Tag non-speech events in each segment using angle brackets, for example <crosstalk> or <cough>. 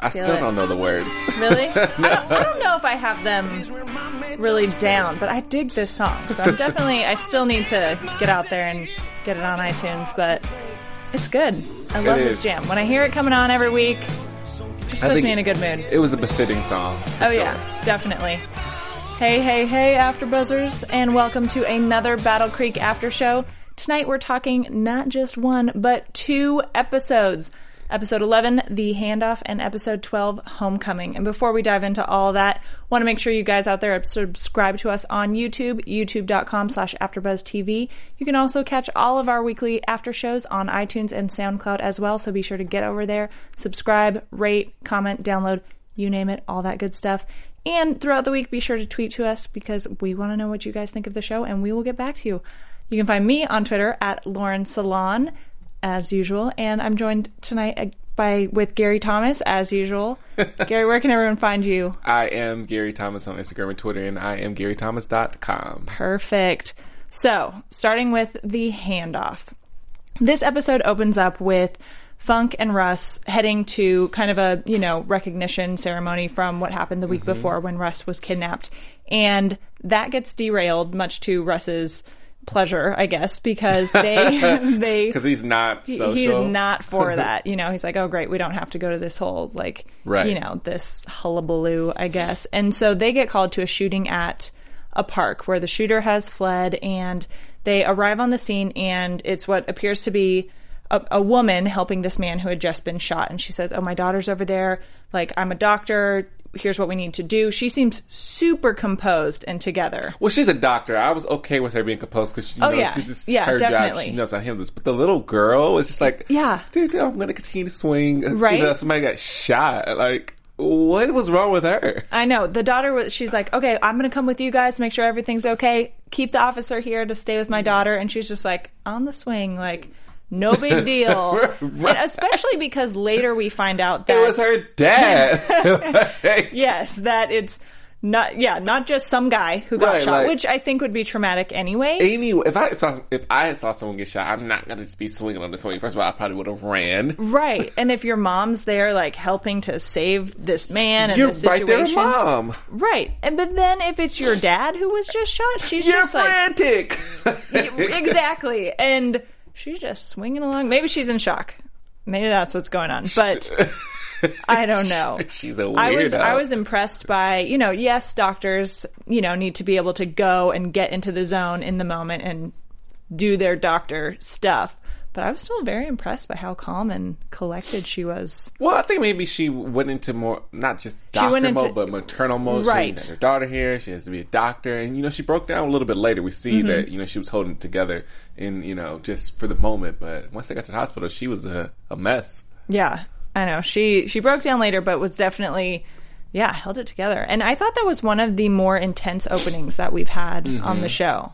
I still it. don't know the <laughs> words. Really? <laughs> I, don't, I don't know if I have them really down, but I dig this song. So I'm definitely, I still need to get out there and get it on iTunes, but it's good. I love this jam. When I hear it coming on every week, just puts me in a good mood. It was a befitting song. Oh sure. yeah, definitely. Hey, hey, hey, After Buzzers, and welcome to another Battle Creek After Show. Tonight we're talking not just one, but two episodes. Episode 11, The Handoff, and episode 12, Homecoming. And before we dive into all that, want to make sure you guys out there subscribe to us on YouTube, youtube.com slash AfterBuzzTV. You can also catch all of our weekly after shows on iTunes and SoundCloud as well, so be sure to get over there, subscribe, rate, comment, download, you name it, all that good stuff. And throughout the week, be sure to tweet to us because we want to know what you guys think of the show and we will get back to you. You can find me on Twitter at Lauren Salon, as usual, and I'm joined tonight by with Gary Thomas, as usual. <laughs> Gary, where can everyone find you? I am Gary Thomas on Instagram and Twitter, and I am GaryThomas.com. Perfect. So, starting with the handoff. This episode opens up with Funk and Russ heading to kind of a, you know, recognition ceremony from what happened the week mm-hmm. before when Russ was kidnapped. And that gets derailed much to Russ's pleasure, I guess, because <laughs> they <laughs> they Because he's not he- He's not for <laughs> that. You know, he's like, oh, great, we don't have to go to this whole, like, Right. you know, this hullabaloo, I guess. And so they get called to a shooting at a park where the shooter has fled and they arrive on the scene and it's what appears to be a, a woman helping this man who had just been shot. And she says, oh, my daughter's over there. Like, I'm a doctor. Here's what we need to do. She seems super composed and together. Well, she's a doctor. I was okay with her being composed because you Oh, know yeah. this is Yeah, her definitely. job. She knows how to handle this. But the little girl is just like, Yeah. dude, I'm going to continue to swing. Uh, right? You know, somebody got shot. Like, what was wrong with her? I know. The daughter was, she's like, okay, I'm going to come with you guys, make sure everything's okay. Keep the officer here to stay with my daughter. And she's just like, on the swing, like, no big <laughs> deal. Right. And especially because later we find out that. It was her dad. <laughs> Like, Yes, that it's not, yeah, not just some guy who got Right, shot, like- which I think would be traumatic anyway. Anyway, if I saw if I saw someone get shot, I'm not gonna just be swinging on the swing. First of all, I probably would have ran. Right. And if your mom's there, like, helping to save this man and You're this right situation. there, mom. Right. And but then if it's your dad who was just shot, she's You're just like, <laughs> exactly. And she's just swinging along. Maybe she's in shock. Maybe that's what's going on. But <laughs> I don't know. She's a weirdo. I was I was impressed by, you know, yes, doctors, you know, need to be able to go and get into the zone in the moment and do their doctor stuff. But I was still very impressed by how calm and collected she was. Well, I think maybe she went into more not just doctor went into- but maternal mode. Right. She had her daughter here. She has to be a doctor, and you know she broke down a little bit later. We see Mm-hmm. that you know she was holding it together in you know just for the moment, but once they got to the hospital, she was a, a mess. Yeah, I know. She she broke down later, but was definitely yeah, held it together. And I thought that was one of the more intense openings that we've had Mm-hmm. on the show.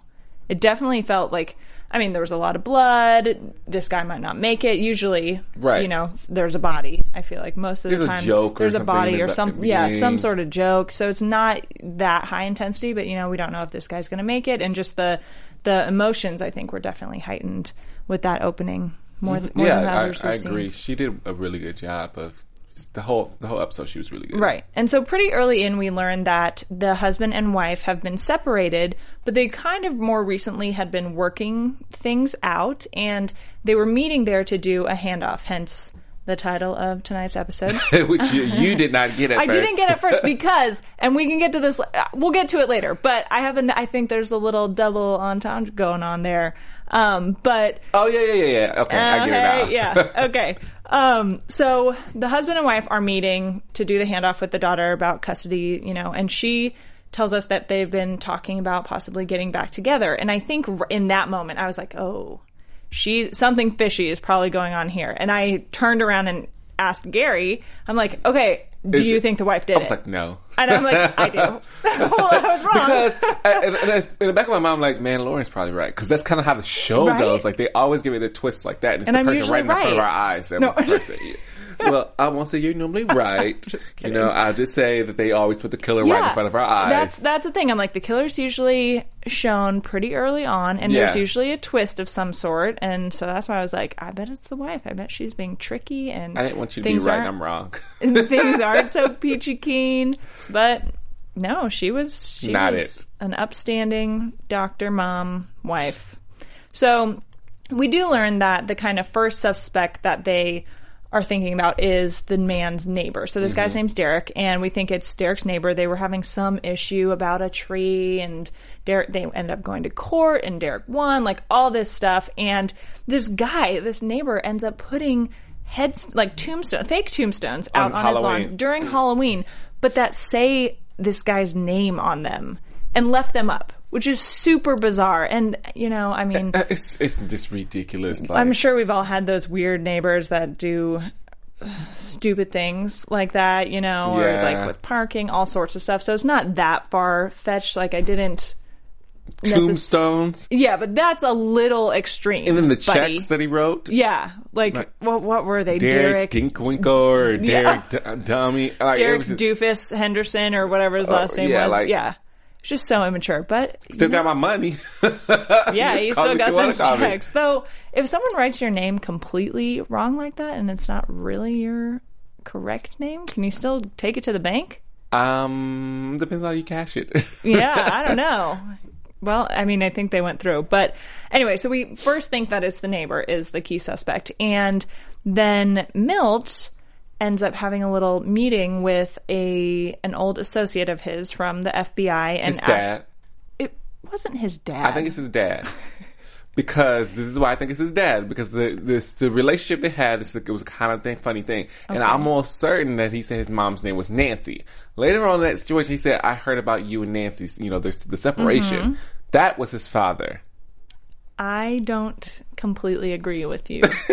It definitely felt like I mean, there was a lot of blood. This guy might not make it. Usually, Right. You know, there's a body. I feel like most of the There's a time, joke or there's a body or the some, yeah, some sort of joke. So it's not that high intensity, but you know, we don't know if this guy's going to make it. And just the the emotions, I think, were definitely heightened with that opening more, th- more yeah, than I, others I agree. She did a really good job of the whole the whole episode. She was really good. Right. And so pretty early in, we learned that the husband and wife have been separated, but they kind of more recently had been working things out and they were meeting there to do a handoff, hence the title of tonight's episode. <laughs> Which you, you did not get at <laughs> I first. didn't get it first <laughs> because, and we can get to this, we'll get to it later, but I haven't, I think there's a little double entendre going on there. Um, but oh yeah, yeah, yeah, yeah. Okay, I get it now. Yeah. Okay. Um, so the husband and wife are meeting to do the handoff with the daughter about custody, you know, and she tells us that they've been talking about possibly getting back together. And I think in that moment, I was like, oh, she something fishy is probably going on here. And I turned around and asked Gary, I'm like, okay, do Is you it- think the wife did it? I was it? like, no. And I'm like, I do. well, <laughs> <laughs> I was wrong. because uh, and that's- in the back of my mind, I'm like, man, Lauren's probably right because that's kind of how the show Right? goes. Like they always give it the twist like that, and it's And the I'm person right in front of our eyes. That No. was the person. <laughs> well, I won't say you're normally right. you know, I'll just say that they always put the killer right in front of our eyes. That's that's the thing. I'm like the killer's usually shown pretty early on, and there's usually a twist of some sort, and so that's why I was like, I bet it's the wife. I bet she's being tricky, and I didn't want you to be right, I'm wrong. And things aren't so peachy keen. But no, she was she Not was it. an upstanding doctor, mom, wife. So we do learn that the kind of first suspect that they are thinking about is the man's neighbor. So this Mm-hmm. guy's name's Derek, and we think it's Derek's neighbor. They were having some issue about a tree, and Derek they end up going to court, and Derek won, like all this stuff. And this guy, this neighbor, ends up putting heads like tombstone, fake tombstones out On on, his lawn during Halloween, but that say this guy's name on them and left them up, which is super bizarre. And you know, I mean. Uh, it's it's just ridiculous. Like, I'm sure we've all had those weird neighbors that do uh, stupid things like that, you know, or like with parking, all sorts of stuff. So it's not that far fetched. Like I didn't. Tombstones, Yeah, but that's a little extreme. and then the buddy. checks that he wrote. Yeah, like, Like- what? What were they? Derek, Derek, Dinkwinkle or Yeah. Derek D- Dummy. Like, Derek just- Doofus Henderson or whatever his last name yeah, was. like- yeah, it's just so immature. But Still got my money. <laughs> yeah, You still got those checks. Though, if someone writes your name completely wrong like that, and it's not really your correct name, can you still take it to the bank? Um, depends on how you cash it. Yeah, <laughs> I don't know. Well, I mean, I think they went through, but anyway, so we first think that it's the neighbor is the key suspect, and then Milt ends up having a little meeting with a an old associate of his from the FBI, and His asks- dad. it wasn't his dad. I think it's his dad. Because this is why I think it's his dad. Because the this the relationship they had, this it was a kind of thing, funny thing, and I'm almost certain that he said his mom's name was Nancy. Later on in that situation, he said, "I heard about you and Nancy's, you know, the the separation." Mm-hmm. That was his father. I don't completely agree with you. <laughs>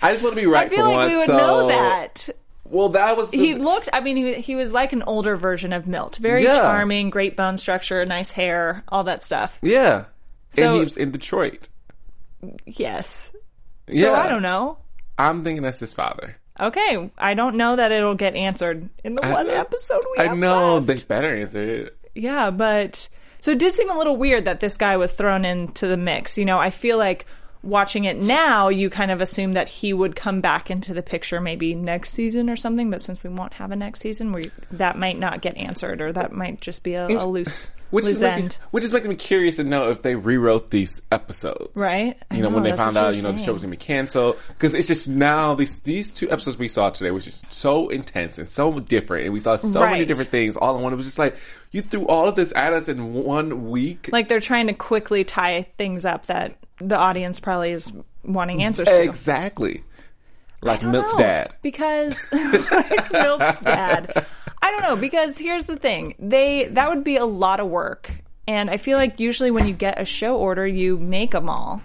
I just want to be right I feel for like once. we would so- know that. Well, that was the, He looked. I mean, he he was like an older version of Milt. Very Yeah. charming, great bone structure, nice hair, all that stuff. yeah, So- and he was in Detroit. Yes. Yeah, So I don't know. I'm thinking that's his father. Okay, I don't know that it'll get answered in the one episode we I know left. they better answer it. Yeah, but so it did seem a little weird that this guy was thrown into the mix. You know, I feel like watching it now, you kind of assume that he would come back into the picture maybe next season or something. But since we won't have a next season, we that might not get answered, or that might just be a, a loose Which is making, which is making me curious to know if they rewrote these episodes, Right? I You know, know, when they found out, you know, the show was gonna be canceled because it's just now these these two episodes we saw today was just so intense and so different, and we saw so many different things all in one. It was just like you threw all of this at us in one week. Like they're trying to quickly tie things up that the audience probably is wanting answers to. exactly, like Milt's know, dad. Because <laughs> <laughs> like Milt's dad. I don't know because here's the thing. They that would be a lot of work. And I feel like usually when you get a show order, you make them all,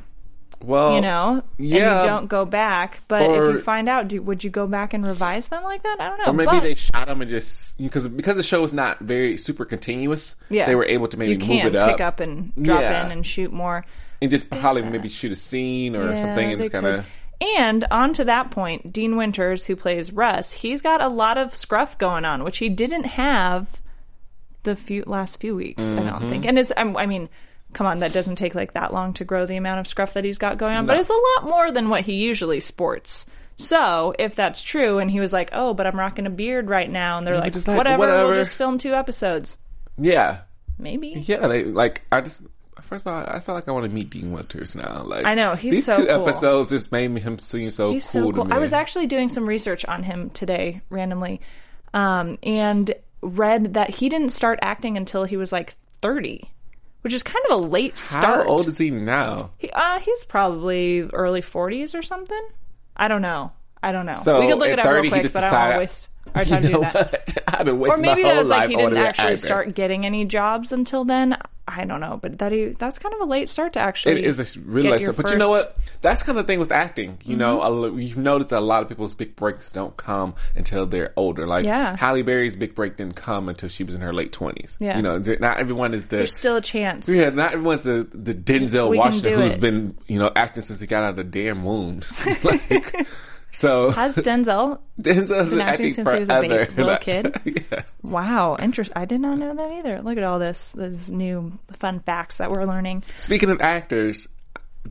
Well, you know, yeah. and you don't go back. But if you find out, do, would you go back and revise them like that? I don't know. Or maybe but they shot them and just because because the show is not very super continuous. yeah, they were able to maybe move it up pick up and drop Yeah. in and shoot more. and just probably maybe shoot a scene or Yeah, something and just kind of. And on to that point, Dean Winters, who plays Russ, he's got a lot of scruff going on, which he didn't have the few last few weeks. I Mm-hmm. don't think, and it's. I'm- mean, come on, that doesn't take like that long to grow the amount of scruff that he's got going on, but it's a lot more than what he usually sports. So if that's true, and he was like, "Oh, but I'm rocking a beard right now," and they're like, just like, "Whatever, whatever." we'll just film two episodes." Yeah, Maybe. yeah. They like I just first of all I feel like I want to meet Dean Winters now. Like I know, he's these so two cool. episodes just made him seem so He's cool so to cool. me. I was actually doing some research on him today randomly, um, and read that he didn't start acting until he was like thirty, which is kind of a late start. How old is he now? He, uh, he's probably early forties or something. I don't know. I don't know. So we could look at it up 30, real quick, but I don't want decided- to waste our <laughs> time you to know do that. <laughs> I've been Or maybe my that was like he didn't actually actor. start getting any jobs until then. I don't know, but that he that's kind of a late start to actually. It is a really nice your stuff. But you know Mm-hmm. what? That's kind of the thing with acting. You know, a, you've noticed that a lot of people's big breaks don't come until they're older. Like Yeah. Halle Berry's big break didn't come until she was in her late twenties. Yeah. You know, not everyone is the There's still a chance. yeah, not everyone's the the Denzel We Washington who's it. been you know acting since he got out of the damn wound. <laughs> <laughs> like, so Has Denzel? <laughs> Denzel's been, been acting acting since he was a forever. little <laughs> kid? yes. Wow, interest. I did not know that either. Look at all this, these new fun facts that we're learning. Speaking of actors,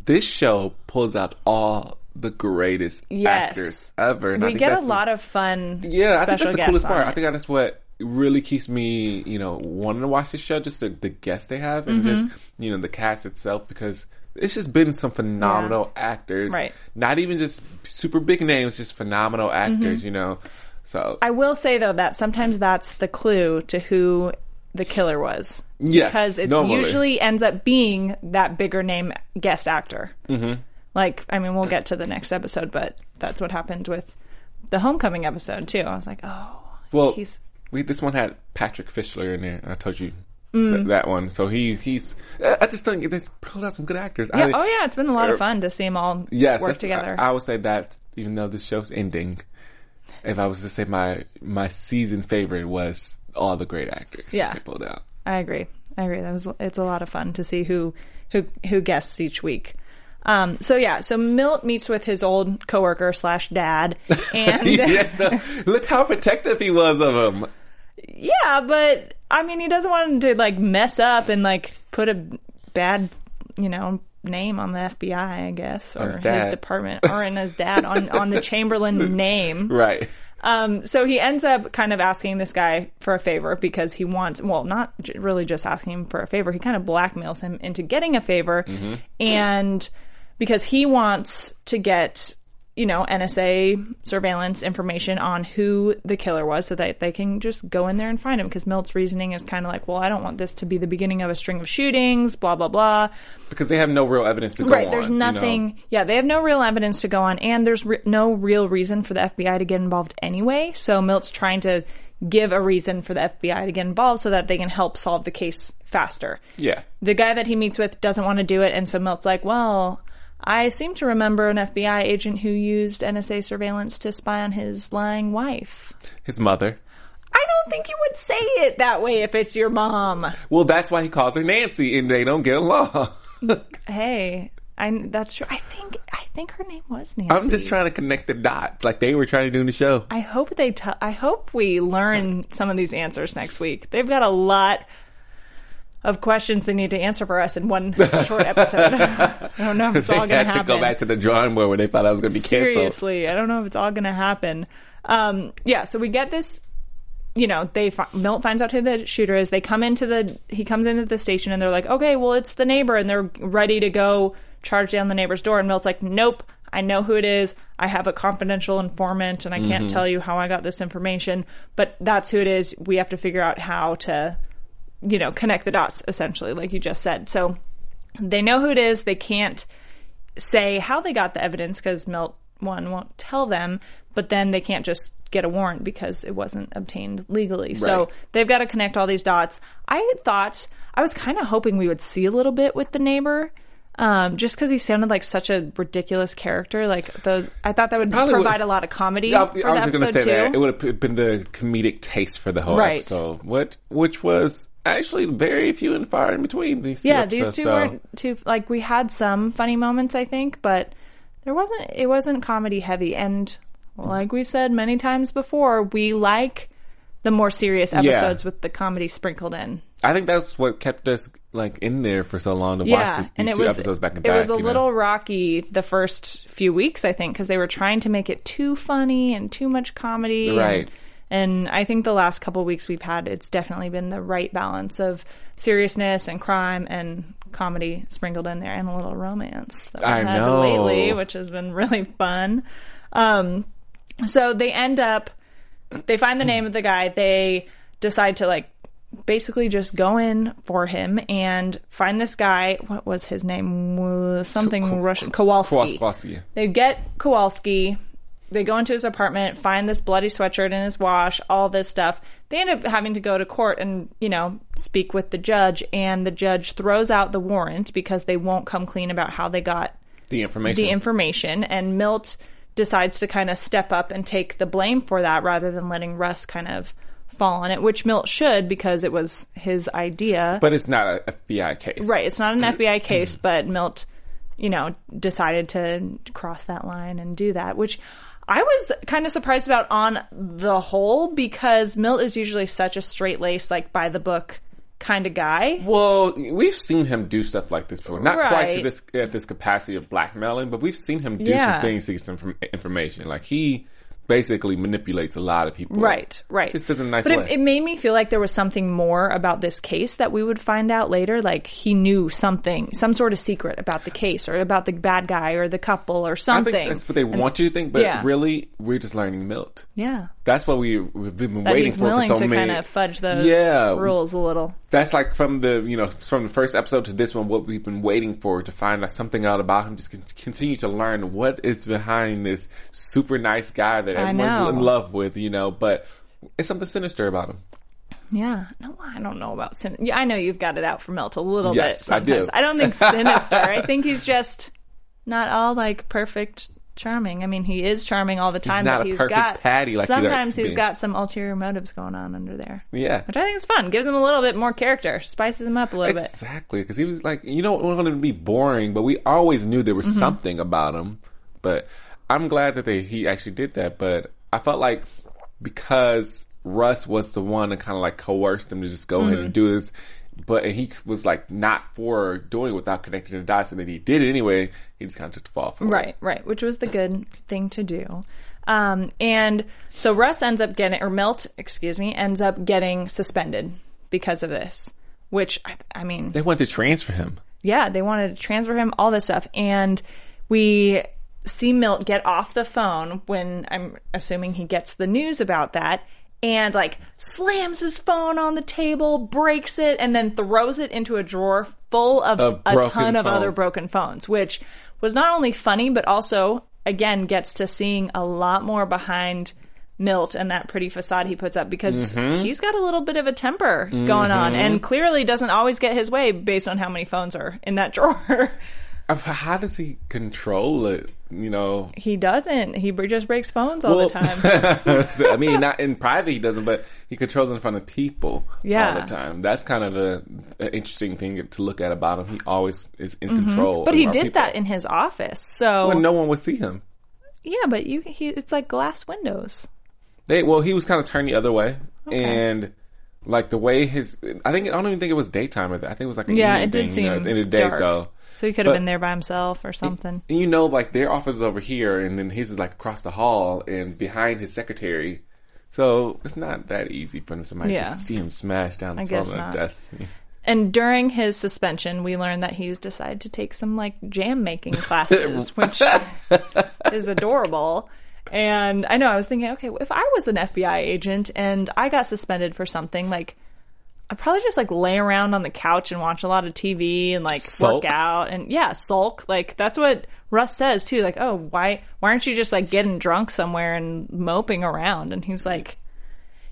this show pulls out all the greatest Yes. actors ever. and We get a lot of fun. Yeah, I think that's the coolest part. I think that's what really keeps me, you know, wanting to watch this show. Just the, the guests they have and Mm-hmm. just you know the cast itself because it's just been some phenomenal actors. Right. Not even just super big names, just phenomenal actors. You know, so Mm-hmm. I will say though that sometimes that's the clue to who the killer was. Yes, because it normally. usually ends up being that bigger name guest actor. Mm-hmm. Like, I mean, we'll get to the next episode, but that's what happened with the homecoming episode too. I was like, oh, well, he's we this one had Patrick Fischler in there. I told you. Mm. th- that one, so he he's. I just think they pulled out some good actors. yeah. I, oh yeah, it's been a lot of er, fun to see them all Yes, work together. I, I would say that even though this show's ending, if I was to say my my season favorite was all the great actors. Yeah. they pulled out. I agree. I agree. That was it's a lot of fun to see who who who guests each week. Um, so yeah, so Milt meets with his old coworker slash dad, <laughs> and yes, uh, look how protective he was of him. Yeah, but I mean, he doesn't want him to like mess up and like put a bad, you know, name on the FBI, I guess, or his his, department, or in his dad on on the Chamberlain <laughs> name. Right. Um, so he ends up kind of asking this guy for a favor because he wants, well, not j- really just asking him for a favor. He kind of blackmails him into getting a favor. And because he wants to get, you know, NSA surveillance information on who the killer was so that they can just go in there and find him. Because Milt's reasoning is kind of like, well, I don't want this to be the beginning of a string of shootings, blah, blah, blah. Because they have no real evidence to go Right. on. Right, there's you know? nothing. Yeah, they have no real evidence to go on, and there's re- no real reason for the FBI to get involved anyway. So Milt's trying to give a reason for the FBI to get involved so that they can help solve the case faster. Yeah. The guy that he meets with doesn't want to do it, and so Milt's like, "Well, I seem to remember an FBI agent who used NSA surveillance to spy on his lying wife." His mother. I don't think you would say it that way if it's your mom. Well, that's why he calls her Nancy, and they don't get along. <laughs> Hey, I that's true. I think I think her name was Nancy. I'm just trying to connect the dots, like they were trying to do in the show. I hope they. T- I hope we learn some of these answers next week. They've got a lot of questions they need to answer for us in one <laughs> short episode. <laughs> I don't know if it's they all going to to go back to the drawing board where they thought I was going to be canceled. Seriously, I don't know if it's all going to happen. Um, yeah, so we get this. You know, they fi- Milt finds out who the shooter is. They come into the he comes into the station and they're like, okay, well it's the neighbor, and they're ready to go charge down the neighbor's door. And Milt's like, nope, I know who it is. I have a confidential informant, and I can't tell you how I got this information, but that's who it is. We have to figure out how to, you know, connect the dots. Essentially, like you just said. So they know who it is. They can't say how they got the evidence because Milt one won't tell them, but then they can't just get a warrant because it wasn't obtained legally. So they've got to connect all these dots. I thought I was kind of hoping we would see a little bit with the neighbor. Um, just because he sounded like such a ridiculous character, like the I thought that would Probably would- provide a lot of comedy Yeah, for I the was going to say too. that it would have been the comedic taste for the whole Right. episode, what which was actually very few and far in between these. Two yeah, episodes, these two so- weren't too like we had some funny moments, I think, but there wasn't. It wasn't comedy heavy, and like we've said many times before, we like the more serious episodes with the comedy sprinkled in. I think that's what kept us like in there for so long to Yeah, watch these and it two was episodes back and it back. was a you know? little rocky the first few weeks, I think, because they were trying to make it too funny and too much comedy, Right. And, I think the last couple weeks we've had, it's definitely been the right balance of seriousness and crime and comedy sprinkled in there, and a little romance that I we've had know. lately, which has been really fun. Um, so they end up, they find the name of the guy. They decide to like basically just go in for him and find this guy. What was his name? Something Russian. Kowalski. Kowalski, Kowalski. They get Kowalski. They go into his apartment, find this bloody sweatshirt in his wash, all this stuff. They end up having to go to court and, you know, speak with the judge. And the judge throws out the warrant because they won't come clean about how they got the information. the information. And Milt decides to kind of step up and take the blame for that rather than letting Russ kind of fall on it, which Milt should because it was his idea. but it's not an FBI case. Right. It's not an <clears throat> FBI case, but Milt, you know, decided to cross that line and do that, which I was kind of surprised about on the whole because Milt is usually such a straight laced, like by the book kind of guy. Well, we've seen him do stuff like this before. Not quite to this at this capacity of blackmailing, but we've seen him do Yeah. some things to get some from- information. Like he basically manipulates a lot of people. Right, right. Just does it in a nice but. It, it made me feel like there was something more about this case that we would find out later. Like he knew something, some sort of secret about the case or about the bad guy or the couple or I something. think that's what they want you to think, but yeah. really, we're just learning Milt. yeah. That's what we, we've been waiting for for so to many. kind of fudge those Yeah. rules a little. That's like from the you know from the first episode to this one, what we've been waiting for to find out something out about him. Just continue to learn what is behind this super nice guy that everyone's in love with, you know. But it's something sinister about him. Yeah, no, I don't know about sin. Yeah, I know you've got it out for Milt a little Yes, bit. I do. Sometimes. I don't think sinister. I <laughs> think he's just not all like perfect charming. I mean, he is charming all the time. He's not but a he's perfect got patty like sometimes he's be. got some ulterior motives going on under there. Yeah. which I think is fun. Gives him a little bit more character, spices him up a little bit. Exactly, because he was like, you don't want him to be boring, but we always knew there was Mm-hmm. something about him. But I'm glad that they he actually did that. But I felt like because Russ was the one that kind of like coerced him to just go ahead Mm-hmm. and do this, but and he was like not for doing it without connecting the dots, and then he did it anyway. He just kind of took the fall for it. Right, right, which was the good thing to do. Um, and so Russ ends up getting, or Milt, excuse me, ends up getting suspended because of this. Which I, I mean, They wanted to transfer him. yeah, they wanted to transfer him, all this stuff. And we see Milt get off the phone when I'm assuming he gets the news about that and like slams his phone on the table, breaks it, and then throws it into a drawer full of a broken ton of other broken phones, which was not only funny, but also, again, gets to seeing a lot more behind Milt and that pretty facade he puts up because Mm-hmm. he's got a little bit of a temper going on and clearly doesn't always get his way based on how many phones are in that <laughs> drawer. How does he control it? You know, he doesn't. He just breaks phones all the time. <laughs> so, I mean, <laughs> not in private he doesn't, but he controls in front of people Yeah. all the time. That's kind of a, an interesting thing to look at about him. He always is in control. Mm-hmm. But he did people. that in his office. So when no one would see him. yeah, but you he it's like glass windows. They well, he was kind of turned the other way, and like the way his, I think I don't even think it was daytime. I think it was like a Yeah, evening it did thing, seem you know, at the end of the day. dark. So So he could have But- been there by himself or something. And you know, like their office is over here, and then his is like across the hall and behind his secretary. So it's not that easy for somebody Yeah. to see him smash down the I floor guess on not. a desk. And during his suspension, we learned that he's decided to take some like jam making <laughs> classes, which <laughs> is adorable. And I know I was thinking, okay, if I was an FBI agent and I got suspended for something, like I'd probably just like lay around on the couch and watch a lot of TV and like Sulk. work out and yeah, sulk. Like that's what Russ says too. Like, oh, why why aren't you just like getting drunk somewhere and moping around? And he's like,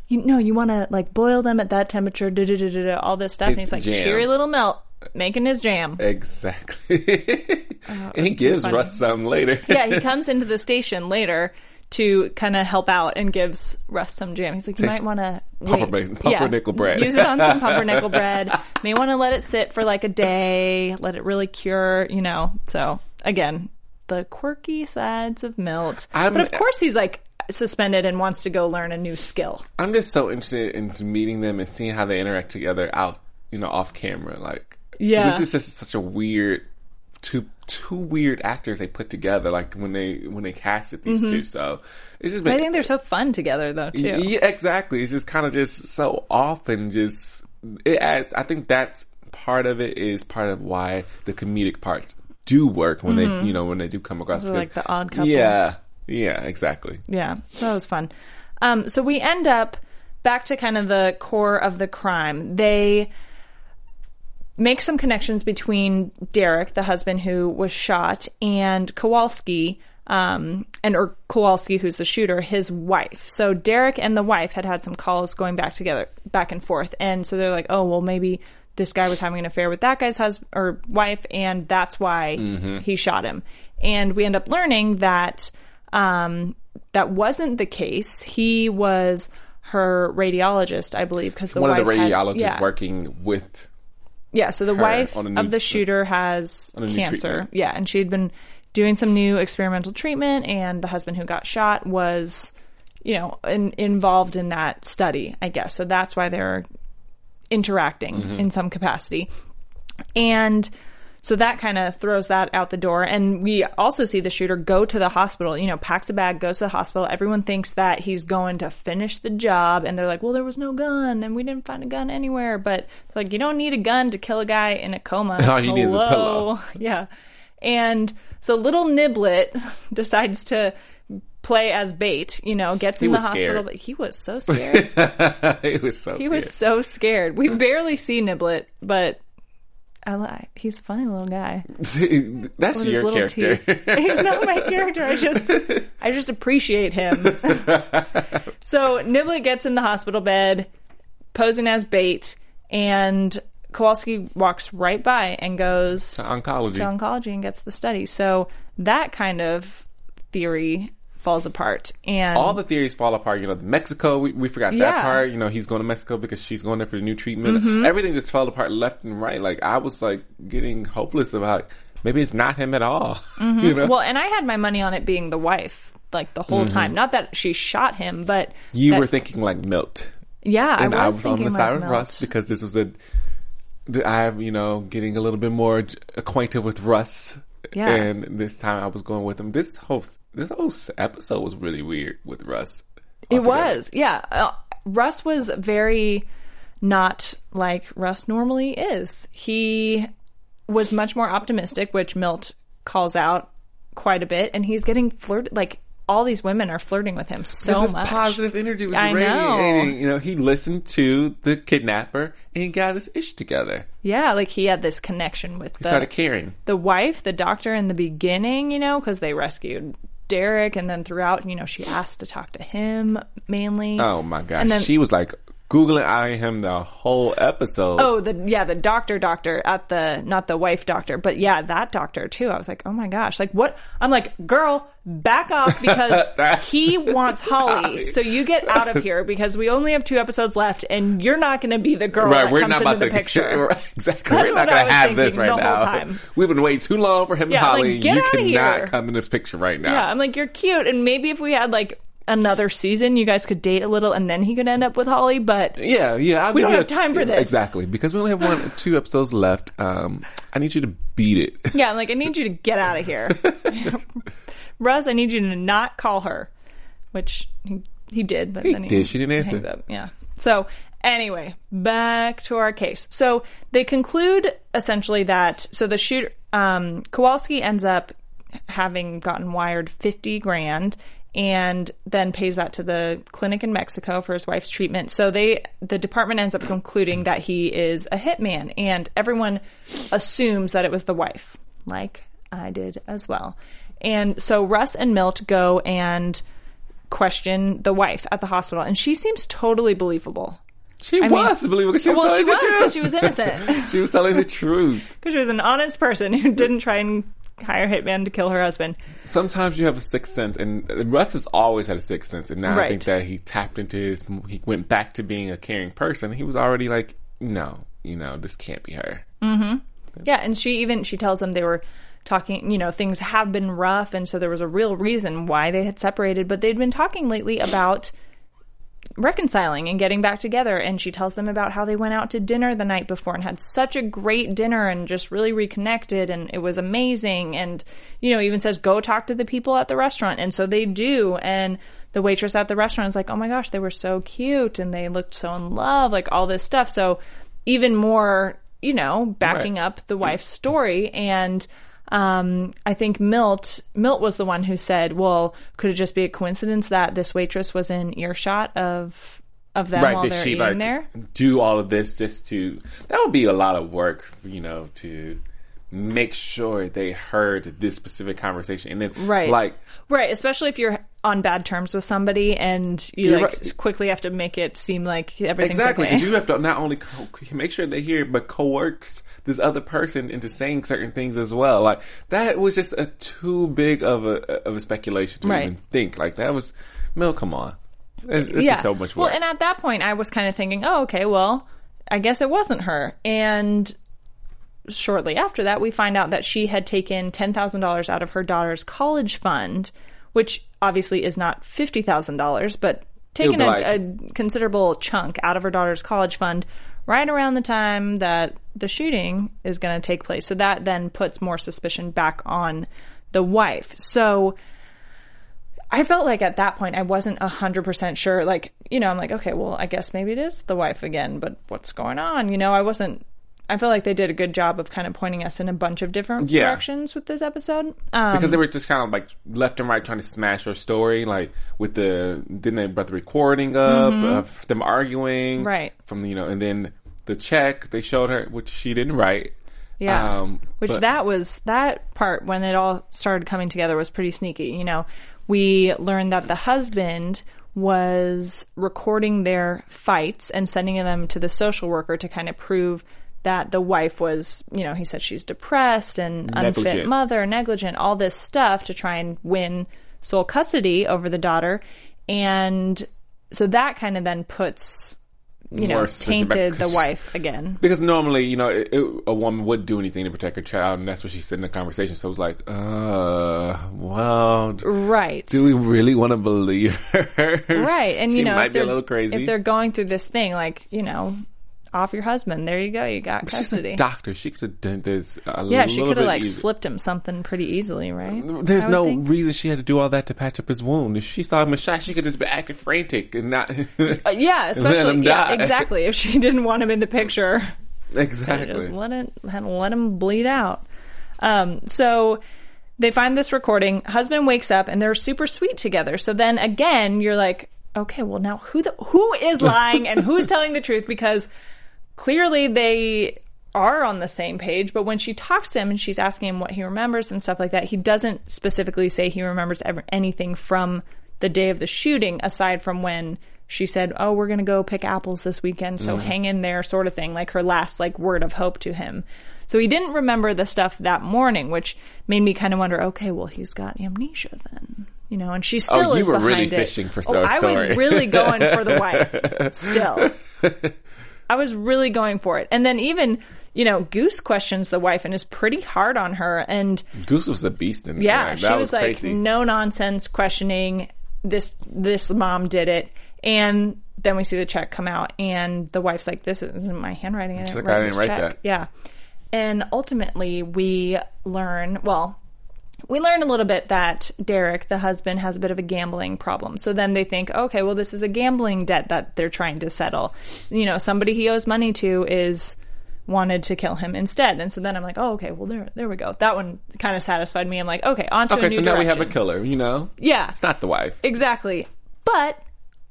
you know, you want to like boil them at that temperature, da da da da, da all this stuff. and he's like, jam. cheery little Milt, making his jam. Exactly. <laughs> Oh, and he gives funny. Russ some later. yeah, he <laughs> comes into the station later to kind of help out and gives Russ some jam. He's like, you Takes might want to pumpernickel- pumpernickel bread. Use it on some pumpernickel <laughs> bread. May want to let it sit for like a day, let it really cure, you know. So again, the quirky sides of Milt. I'm- but of course, he's like suspended and wants to go learn a new skill. I'm just so interested in meeting them and seeing how they interact together out, you know, off camera. Like, Yeah. this is just such a weird, two two weird actors they put together. Like when they when they casted these two, so it's just been. Mm-hmm. I think they're so fun together, though, too. Yeah, exactly. It's just kind of just so often just it adds. I think that's part of it is part of why the comedic parts do work when they you know when they do come across. Mm-hmm. like the odd couple. Yeah, yeah, exactly. Yeah, so that was fun. Um, so we end up back to kind of the core of the crime. They make some connections between Derek, the husband who was shot, and Kowalski, um, and or Kowalski, who's the shooter, his wife. So Derek and the wife had had some calls going back together, back and forth, and so they're like, oh well, maybe this guy was having an affair with that guy's husband or wife, and that's why he shot him. And we end up learning that um, that wasn't the case. He was her radiologist, I believe, because the One of the wife had- radiologists yeah. working with Yeah, so the her wife new- of the shooter has on a new cancer. treatment. Yeah, and she'd been doing some new experimental treatment, and the husband who got shot was, you know, in, involved in that study, I guess. So that's why they're interacting Mm-hmm. in some capacity. And so that kind of throws that out the door. And we also see the shooter go to the hospital, you know, packs a bag, goes to the hospital. Everyone thinks that he's going to finish the job. And they're like, well, there was no gun and we didn't find a gun anywhere. But it's like, you don't need a gun to kill a guy in a coma. All <laughs> oh, you need is a pillow. <laughs> Yeah. And so little Niblet <laughs> decides to play as bait, you know, gets in the hospital. scared. But he was so scared. it was so He scared. was so scared. We barely see Niblet, but I li- he's a funny little guy. <laughs> That's with his your character. <laughs> he's not my character. I just I just appreciate him. <laughs> so Niblet gets in the hospital bed, posing as bait, and Kowalski walks right by and goes to Oncology. To oncology and gets the study. So that kind of theory falls apart. And All the theories fall apart. You know, Mexico, we, we forgot that Yeah. Mm-hmm. part. You know, he's going to Mexico because she's going there for the new treatment. Everything just fell apart left and right. Like, I was like getting hopeless about maybe it's not him at all. <laughs> you know? well, and I had my money on it being the wife, like the whole time. Not that she shot him, but Mm-hmm. you that- were thinking like Milt. yeah, and I I was, was, on the side of Russ because this was a. I'm, you know, getting a little bit more acquainted with Russ. Yeah. And this time I was going with him. This whole this whole episode was really weird with Russ. It was, yeah. Uh, Russ was very not like Russ normally is. He was much more optimistic, which Milt calls out quite a bit, and he's getting flirted. Like all these women are flirting with him so Because his much. positive energy was I radiating. know. You know, he listened to the kidnapper and he got his ish together. Yeah, like he had this connection with He the started caring. the wife, the doctor in the beginning, you know, because they rescued Derek, and then throughout, you know, she asked to talk to him mainly. Oh my gosh. And then- she was like Googling eyeing him the whole episode. Oh, the yeah, the doctor, doctor at the not the wife doctor, but yeah, that doctor too. I was like, oh my gosh, like what? I'm like, girl, back off <laughs> because he wants Holly. So you get out of here because we only have two episodes left, and you're not going to be the girl Right, that we're comes not into about the to picture. <laughs> Right, exactly. That's we're not going to have this right now. We've been waiting too long for him Yeah, and like, Holly. get you cannot here. come in this picture right now. Yeah, I'm like, you're cute, and maybe if we had like another season, you guys could date a little, and then he could end up with Holly. But Yeah, yeah. I'll We don't have time for this. Exactly, because we only have one, two episodes left. Um, I need you to beat it. Yeah, I'm like, I need you to get out of here. <laughs> Russ, I need you to not call her. Which he, he did, but He then he did. She didn't answer. up. Yeah. So anyway, back to our case. So they conclude essentially that so the shooter um Kowalski ends up having gotten wired fifty grand and then pays that to the clinic in Mexico for his wife's treatment. So they the department ends up concluding that he is a hitman and everyone assumes that it was the wife, like I did as well. And so Russ and Milt go and question the wife at the hospital and she seems totally believable. She mean- was believable. She was well, she was because she was innocent. <laughs> she was telling the <laughs> truth. Because she was an honest person who didn't try and hire a hitman to kill her husband. Sometimes you have a sixth sense, and Russ has always had a sixth sense, and now I think that he tapped into his. He went back to being a caring person. He was already like, no, you know, this can't be her. Mm-hmm. Yeah, and she even she tells them they were talking, you know, things have been rough and so there was a real reason why they had separated, but they'd been talking lately about reconciling and getting back together. And she tells them about how they went out to dinner the night before and had such a great dinner and just really reconnected and it was amazing. And you know even says go talk to the people at the restaurant. And so they do. And the waitress at the restaurant is like oh my gosh they were so cute and they looked so in love like all this stuff. So even more you know backing Right. up the wife's story. And um, I think Milt Milt was the one who said, "Well, could it just be a coincidence that this waitress was in earshot of of them right, while they're she eating like there. do all of this just to? That would be a lot of work, you know, to make sure they heard this specific conversation, and then Right. like Right, especially if you're on bad terms with somebody and you like right. quickly have to make it seem like everything's Exactly, okay. because you have to not only co- make sure they hear, it, but coerce this other person into saying certain things as well. Like that was just a too big of a of a speculation to Right. even think. Like that was, Mel, come on, it's, it's yeah. just so much work. Well, and at that point, I was kind of thinking, oh, okay, well, I guess it wasn't her. And shortly after that, we find out that she had taken $10,000 out of her daughter's college fund, which obviously is not $50,000, but taken a, a considerable chunk out of her daughter's college fund right around the time that the shooting is going to take place. So that then puts more suspicion back on the wife. So I felt like at that point I wasn't a hundred percent sure. Like, you know, I'm like, okay, well, I guess maybe it is the wife again, but what's going on? You know, I wasn't. I feel like they did a good job of kind of pointing us in a bunch of different Yeah. directions with this episode. Um, because they were just kind of like left and right trying to smash her story, like with the then they brought the recording up of them arguing, Mm-hmm. Right. From you know, and then the check they showed her, which she didn't write. Yeah. Um, Which but- that was that part when it all started coming together was pretty sneaky. You know, we learned that the husband was recording their fights and sending them to the social worker to kind of prove that the wife was, you know, he said she's depressed and unfit Negligent. mother, negligent, all this stuff to try and win sole custody over the daughter. And so that kind of then puts, you know, More suspicion back- tainted the wife again. Because normally, you know, it, it, a woman would do anything to protect her child, and that's what she said in the conversation. So it was like, uh, well, Right. do we really want to believe her? Right. And <laughs> you know, might be a little crazy. If they're going through this thing, like, you know, off your husband, there you go, you got custody. doctor. She could have done this yeah, she could have like easier. slipped him something pretty easily, right? There's no think. reason she had to do all that to patch up his wound. If she saw him a shot, she could just be acting frantic and not. <laughs> Uh, yeah, especially yeah, exactly. If she <laughs> didn't want him in the picture, exactly. just let it let him bleed out. Um, so they find this recording. Husband wakes up and they're super sweet together. So then again, you're like, okay, well now who the who is <laughs> lying and who's telling the truth? Because clearly they are on the same page. But when she talks to him and she's asking him what he remembers and stuff like that, he doesn't specifically say he remembers ever anything from the day of the shooting, aside from when she said, "Oh, we're gonna go pick apples this weekend, so mm-hmm. hang in there," sort of thing, like her last like word of hope to him. So he didn't remember the stuff that morning, which made me kind of wonder. Okay, well, he's got amnesia then, you know. And she oh, still Oh, you is were behind really it. fishing for oh, I was really going for the <laughs> wife. Still, <laughs> I was really going for it. And then even you know, Goose questions the wife and is pretty hard on her. And Goose was a beast in yeah, she That was, like no nonsense questioning this this mom did it and then we see the check come out and the wife's like this isn't my handwriting I didn't like, write "I didn't write check." that. yeah and ultimately we learn well we learn a little bit that Derek, the husband, has a bit of a gambling problem. So then they think, okay, well, this is a gambling debt that they're trying to settle. You know, somebody he owes money to is wanted to kill him instead. And so then I'm like, oh, okay, well, there, there we go. That one kind of satisfied me. I'm like, okay, on to a Okay, new so now we have a killer. You know, Yeah, it's not the wife. exactly. But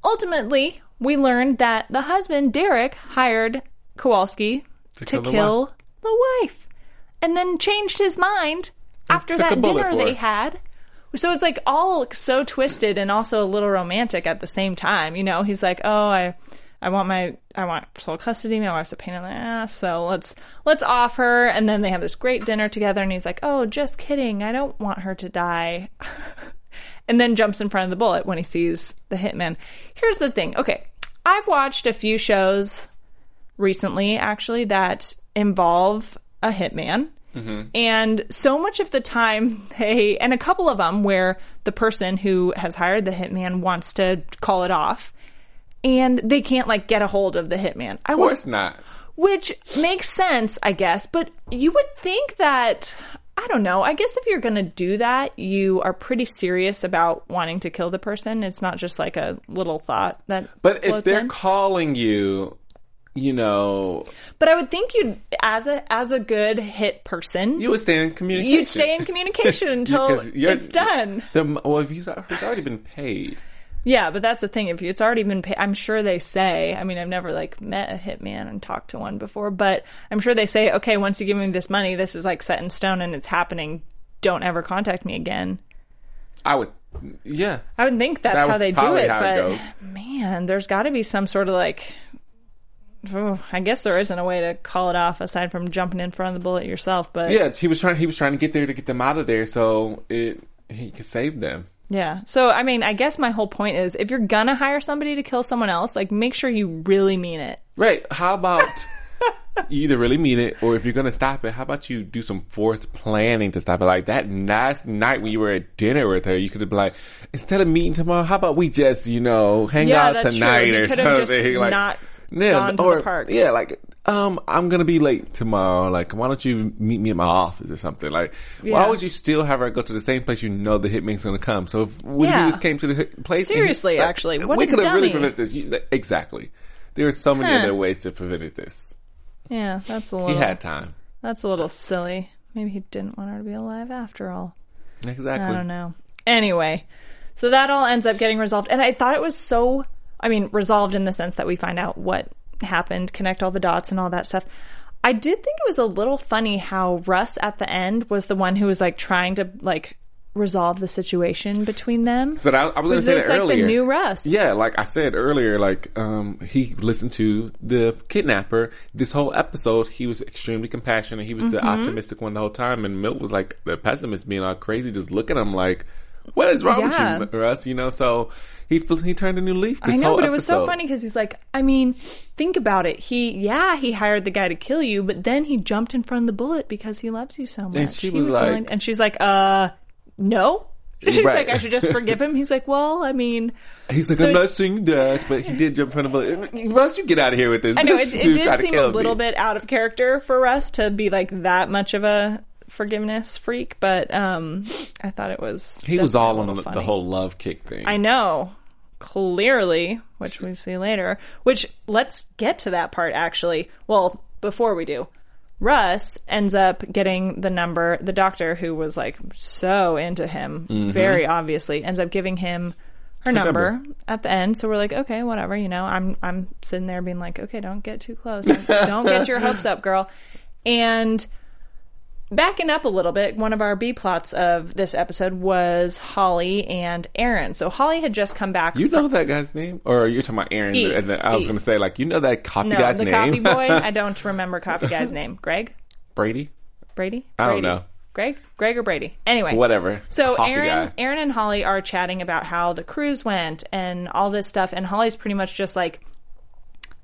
ultimately, we learned that the husband, Derek, hired Kowalski to, kill kill, the the, wife. and then changed his mind after that dinner they had. So it's like all so twisted and also a little romantic at the same time. You know, he's like, "Oh, I, I want my, I want sole custody. My wife's a pain in the ass, so let's let's off her." And then they have this great dinner together, and he's like, "Oh, just kidding. I don't want her to die." <laughs> and then jumps in front of the bullet when he sees the hitman. Here's the thing. Okay, I've watched a few shows recently, actually, that involve a hitman. Mm-hmm. And so much of the time, <laughs> they, and a couple of them where the person who has hired the hitman wants to call it off and they can't like get a hold of the hitman. I Of would course not. which makes sense, I guess. But you would think that, I don't know, I guess if you're going to do that, you are pretty serious about wanting to kill the person. It's not just like a little thought that. But if they're in. calling you, you know, But I would think you'd, as a as a good hit person, you would stay in communication. you'd stay in communication <laughs> until it's done. The, well, if he's, he's already been paid. Yeah, but that's the thing. If it's already been paid, I'm sure they say. I mean, I've never like met a hitman and talked to one before, but I'm sure they say, okay, once you give me this money, this is like set in stone and it's happening. Don't ever contact me again. I would, yeah. I would think that's That how they do it, how it but goes. man, there's got to be some sort of like. Oh, I guess there isn't a way to call it off aside from jumping in front of the bullet yourself, but Yeah, he was trying. He was trying to get there to get them out of there, so it he could save them. Yeah. So, I mean, I guess my whole point is if you're gonna hire somebody to kill someone else, like make sure you really mean it. Right? How about <laughs> you either really mean it, or if you're gonna stop it, how about you do some fourth planning to stop it? Like that last night when you were at dinner with her, you could have been like, instead of meeting tomorrow, how about we just you know hang Yeah, out tonight You or just something? <laughs> like, not yeah, gone to the or, park. Yeah, like. Um, I'm gonna be late tomorrow. Like, why don't you meet me at my office or something? Like, Yeah. why would you still have her go to the same place you know the hitman's gonna come? So if when Yeah. just came to the place, and he- Seriously, like, actually, what we could have really prevented this. You, exactly. There are so many Huh. other ways to prevent this. Yeah, that's a little. He had time. That's a little silly. Maybe he didn't want her to be alive after all. Exactly. I don't know. Anyway, so that all ends up getting resolved, and I thought it was so. I mean, resolved in the sense that we find out what happened, connect all the dots, and all that stuff. I did think it was a little funny how Russ at the end was the one who was like trying to like resolve the situation between them. So that, I was going to say it's that like earlier. the new Russ? Yeah, like I said earlier, like um, he listened to the kidnapper. This whole episode, he was extremely compassionate. He was the Mm-hmm. optimistic one the whole time, and Milt was like the pessimist, being all crazy, just looking at him like, "What is wrong Yeah. with you, Russ?" You know. So he he turned a new leaf. This I know, but it was so funny because he's like, I mean, think about it. He, yeah, he hired the guy to kill you, but then he jumped in front of the bullet because he loves you so much. she He was like- willing- and she's like, uh, no. <laughs> She's Right. like, I should just forgive him. He's like, well, I mean, He's like, So I'm it- not saying that, but he did jump in front of a. Russ, you get out of here with this. I know This it, it did seem a little me. bit out of character for Russ to be like that much of a forgiveness freak, but um, I thought it was. He was all on the, the whole love kick thing. I know. Clearly, which we see later. Which let's get to that part actually. Well, before we do. Russ ends up getting the number, the doctor who was like so into him, mm-hmm. very obviously, ends up giving him her number, number. at the end. So we're like, okay, whatever, you know, I'm I'm sitting there being like, okay, don't get too close. <laughs> Don't get your hopes up, girl. And backing up a little bit, one of our B plots of this episode was Holly and Aaron. So Holly had just come back. You know that guy's name, or you're talking about Aaron? E. and then I was going to say, like, you know that coffee no, guy's the name? coffee boy. <laughs> I don't remember coffee guy's name. Greg, Brady, Brady, I don't Brady? know. Greg, Greg or Brady. Anyway, whatever. So coffee Aaron, guy. Aaron and Holly are chatting about how the cruise went and all this stuff, and Holly's pretty much just like,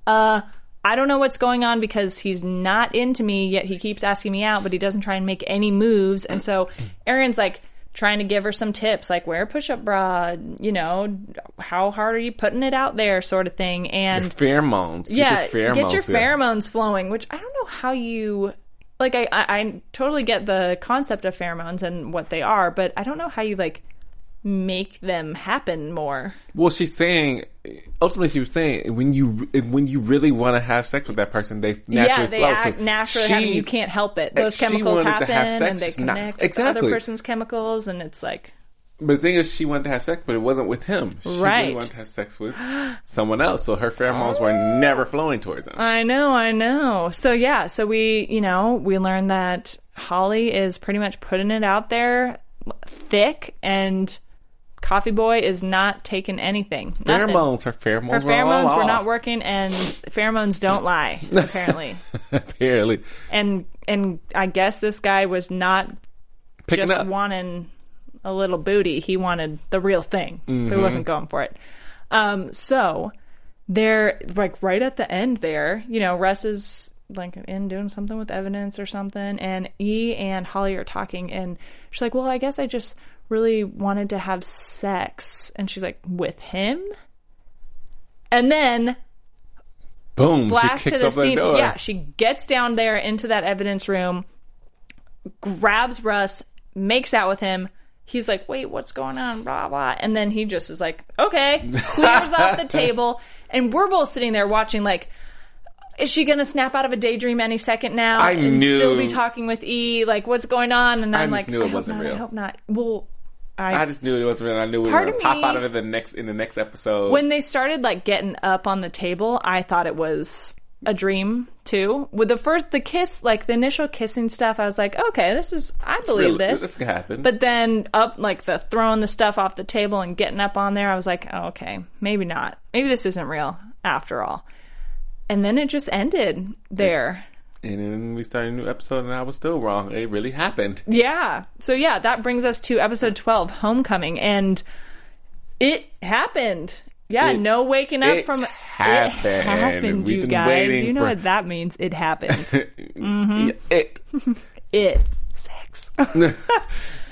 uh. I don't know what's going on because he's not into me yet. He keeps asking me out, but he doesn't try and make any moves. And so Aaron's like trying to give her some tips, like wear a push-up bra, you know, how hard are you putting it out there, sort of thing. And pheromones. yeah, get your pheromones. get your yeah. flowing. Which I don't know how you like. I, I I totally get the concept of pheromones and what they are, but I don't know how you like make them happen more. Well, she's saying ultimately she was saying when you when you really want to have sex with that person, they naturally yeah, they flow. act So naturally. she-. You can't help it. Those chemicals happen, sex, and they just not- connect with other person's chemicals, and it's like But the thing is, she wanted to have sex, but it wasn't with him. She Right. really wanted to have sex with someone else, so her pheromones were never flowing towards him. I know, I know. So yeah, so we, you know, we learned that Holly is pretty much putting it out there thick and Coffee Boy is not taking anything. Pheromones, her pheromones, Her were pheromones were off. not working and pheromones don't lie, <laughs> apparently. Apparently, and and I guess this guy was not picking just up. wanting a little booty. He wanted the real thing. So Mm-hmm. he wasn't going for it. Um, so they're like right at the end there, you know, Russ is like in doing something with evidence or something and E and Holly are talking and she's like, Well, I guess I just really wanted to have sex and she's like, With him? And then Boom! flash she to the scene. door. Yeah, she gets down there into that evidence room, grabs Russ, makes out with him. He's like, "Wait, what's going on?" Blah blah, and then he just is like, "Okay," clears off the <laughs> table, and we're both sitting there watching, like. Is she gonna snap out of a daydream any second now I and knew- still be talking with E? Like, what's going on? And I I'm just like, knew it I hope wasn't not, I hope not. Well, I, I just knew it wasn't real. I knew we were Part gonna pop me- out of it the next in the next episode. when they started like getting up on the table, I thought it was a dream too. With the first the kiss, like the initial kissing stuff, I was like, okay, this is I believe Really- this. Happen. But then up like the throwing the stuff off the table and getting up on there, I was like, oh, okay, maybe not. Maybe this isn't real after all. And then it just ended there. And then we started a new episode, and I was still wrong. It really happened. Yeah. So yeah, that brings us to episode 12, Homecoming, and it happened. Yeah, It- no waking up from happened. It happened, We've you guys. You know for- what that means? It happened. <laughs> Yeah, mm-hmm. It. <laughs> it. Sex. <laughs>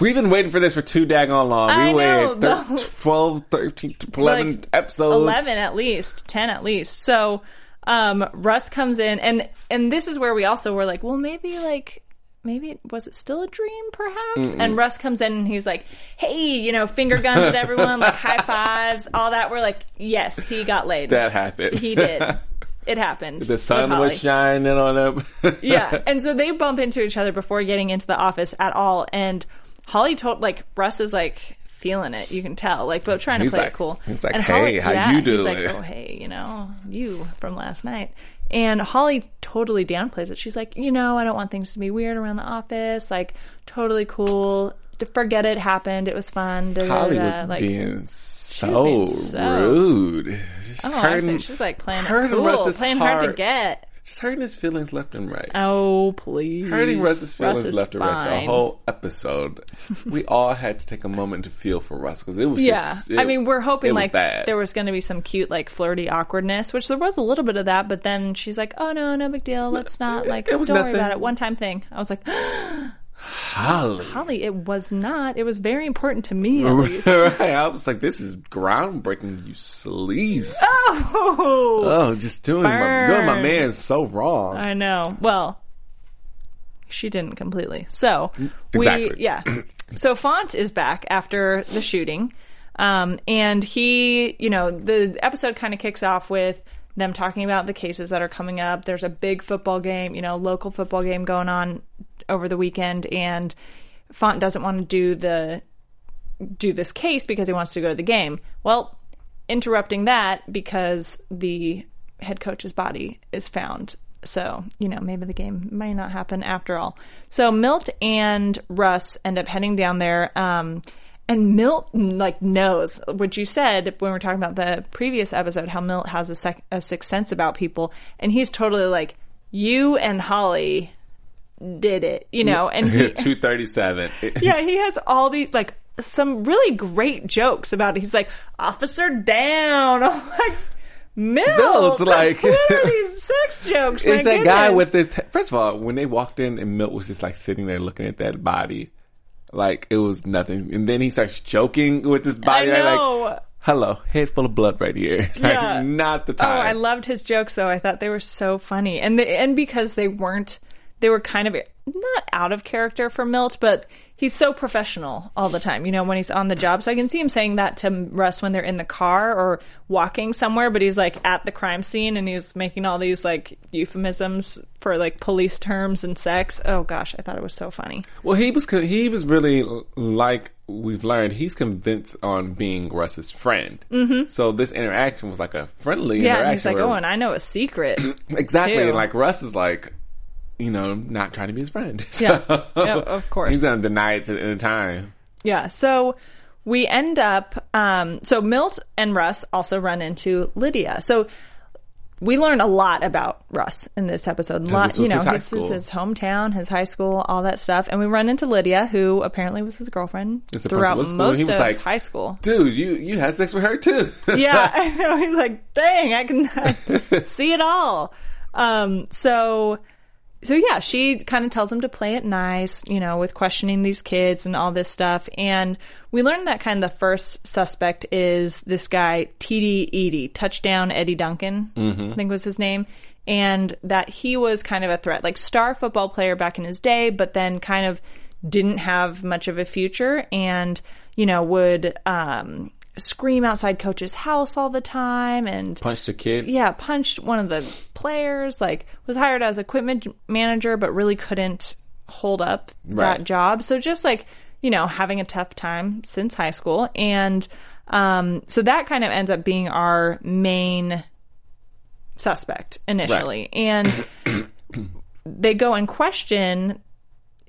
We've been waiting for this for two daggone long. I we know, waited thir- 12, 13, 11 Like, episodes. 11 at least 10 at least so um russ comes in and and this is where we also were like well maybe like maybe was it still a dream perhaps and russ comes in and he's like hey you know finger guns at everyone like high <laughs> fives all that we're like yes he got laid That happened. he did <laughs> it happened the sun was shining on them. <laughs> yeah. And so they bump into each other before getting into the office at all. And Holly told, like, Russ is like feeling it. You can tell, like, but trying to He's play like- it cool. he's like, And "Hey, how yeah, you He's like, oh, hey, you know, you from last night. And Holly totally downplays it. She's like, you know, I don't want things to be weird around the office. Like, totally cool. Forget it happened. It was fun. Da, da, Holly da. was like, being so, being so- rude. Just oh, hurting, she's like playing it cool, playing hard to get. Just hurting his feelings left and right. Oh, please. hurting Russ's feelings Russ left and right the whole episode. we all had to take a moment to feel for Russ because it was Yeah, just. it- I mean, we're hoping was like bad. there was going to be some cute, like flirty awkwardness, which there was a little bit of that. But then she's like, "Oh no, no big deal. Let's not like. It was don't worry about it. One time thing." I was like, <gasps> oh, Holly. "Holly, it was not. It was very important to me at <laughs> least." right. I was like, this is groundbreaking, you sleaze. oh, Oh, just doing my, doing my man so wrong. I know. Well, she didn't completely. So we, yeah. <clears throat> So Font is back after the shooting, um, and he, you know, the episode kind of kicks off with them talking about the cases that are coming up. There's a big football game, you know, local football game going on over the weekend, and Font doesn't want to do the do this case because he wants to go to the game. Well, interrupting that because the head coach's body is found. So, you know, maybe the game may not happen after all. So Milt and Russ end up heading down there. Um, and Milt like knows what you said when we are talking about the previous episode, how Milt has a, sec- a sixth sense about people, and he's totally like, "You and Holly did it," you know. And he, <laughs> Two thirty seven. <laughs> yeah, he has all these like some really great jokes about it. He's like, "Officer down." <laughs> I'm like, Milt, Milt's like- what are these sex jokes? It's that guy with this. First of all, when they walked in and Milt was just like sitting there looking at that body, like it was nothing. And then he starts joking with his I body. right? Like, hello, head full of blood right here. Like, Yeah. not the Oh, time. I loved his jokes though. I thought they were so funny, and they, and because they weren't, they were kind of not out of character for Milt, but he's so professional all the time. You know, when he's on the job, so I can see him saying that to Russ when they're in the car or walking somewhere. But he's like at the crime scene and he's making all these like euphemisms for like police terms and sex. Oh gosh, I thought it was so funny. Well, he was he was really like we've learned. He's convinced on being Russ's friend. Mm-hmm. So this interaction was like a friendly Yeah, interaction. and he's like, oh, and I know a secret. <clears throat> exactly. too. Like Russ is like, you know, not trying to be his friend. <laughs> Yeah. So, Yeah, of course. He's gonna deny it at a time. Yeah. So we end up, um, so Milt and Russ also run into Lydia. So we learn a lot about Russ in this episode. Lot, you know, his high this is school. his hometown, his high school, all that stuff. And we run into Lydia, who apparently was his girlfriend It's throughout most He was of like, high school. Dude, you you had sex with her too. <laughs> yeah, <laughs> I know. He's like, dang, I can see it all. Um, so, so yeah, she kind of tells him to play it nice, you know, with questioning these kids and all this stuff. And we learned that kind of the first suspect is this guy, TD Eddie, touchdown Eddie Duncan, I think was his name. And that he was kind of a threat, like star football player back in his day, but then kind of didn't have much of a future and, you know, would, um, scream outside coach's house all the time and Punched a kid. yeah, punched one of the players, like was hired as equipment manager, but really couldn't hold up Right. that job. So just like, you know, having a tough time since high school. And um, so that kind of ends up being our main suspect initially. And <clears throat> they go and question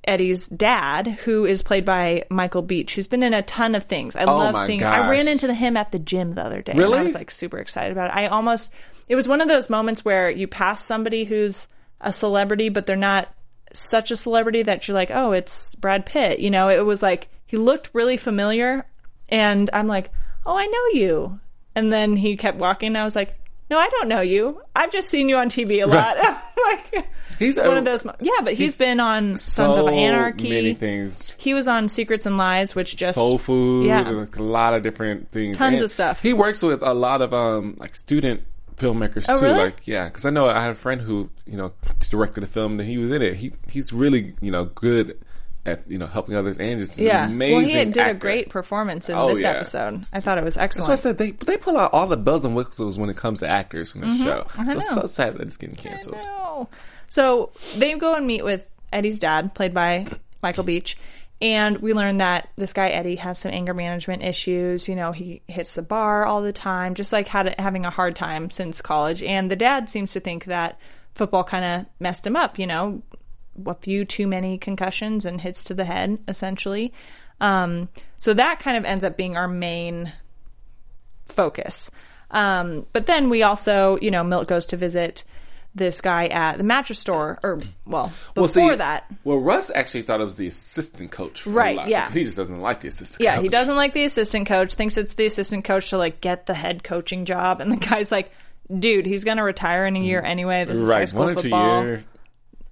Eddie's dad, who is played by Michael Beach, who's been in a ton of things. I Oh love seeing. I ran into him at the gym the other day. Really? I was like super excited about it. I almost. It was one of those moments where you pass somebody who's a celebrity, but they're not such a celebrity that you're like, oh, it's Brad Pitt. You know, it was like he looked really familiar, and I'm like, oh, I know you. And then he kept walking. And I was like, no, I don't know you. I've just seen you on TV a lot. <laughs> like He's one a- of those. Yeah, but he's he's been on Sons so of Anarchy. many things. He was on Secrets and Lies, which just soul food, Yeah. like a lot of different things. Tons And of stuff. He works with a lot of um like student filmmakers Oh, too. really? Like yeah, because I know I had a friend who you know directed a film and he was in it. He he's really you know good at you know helping others and just an yeah. amazing. well, he did a great performance in Oh, this yeah. episode. I thought it was excellent. That's why I said they they pull out all the bells and whistles when it comes to actors from the show. Mm-hmm. I So it's know. so sad that it's getting canceled. So they go and meet with Eddie's dad, played by Michael Beach. And we learn that this guy Eddie has some anger management issues. You know, he hits the bar all the time, just like had having a hard time since college. And the dad seems to think that football kind of messed him up. You know, a few too many concussions and hits to the head, essentially. Um, so that kind of ends up being our main focus. Um, but then we also, you know, Milt goes to visit this guy at the mattress store, or well, before Well, see, that, well, Russ actually thought it was the assistant coach, for Right, yeah. He just doesn't like the assistant. Coach. Yeah, coach. he doesn't like the assistant coach. Thinks it's the assistant coach to like get the head coaching job, and the guy's like, "Dude, he's gonna retire in a year anyway. This is high school one or two football. years.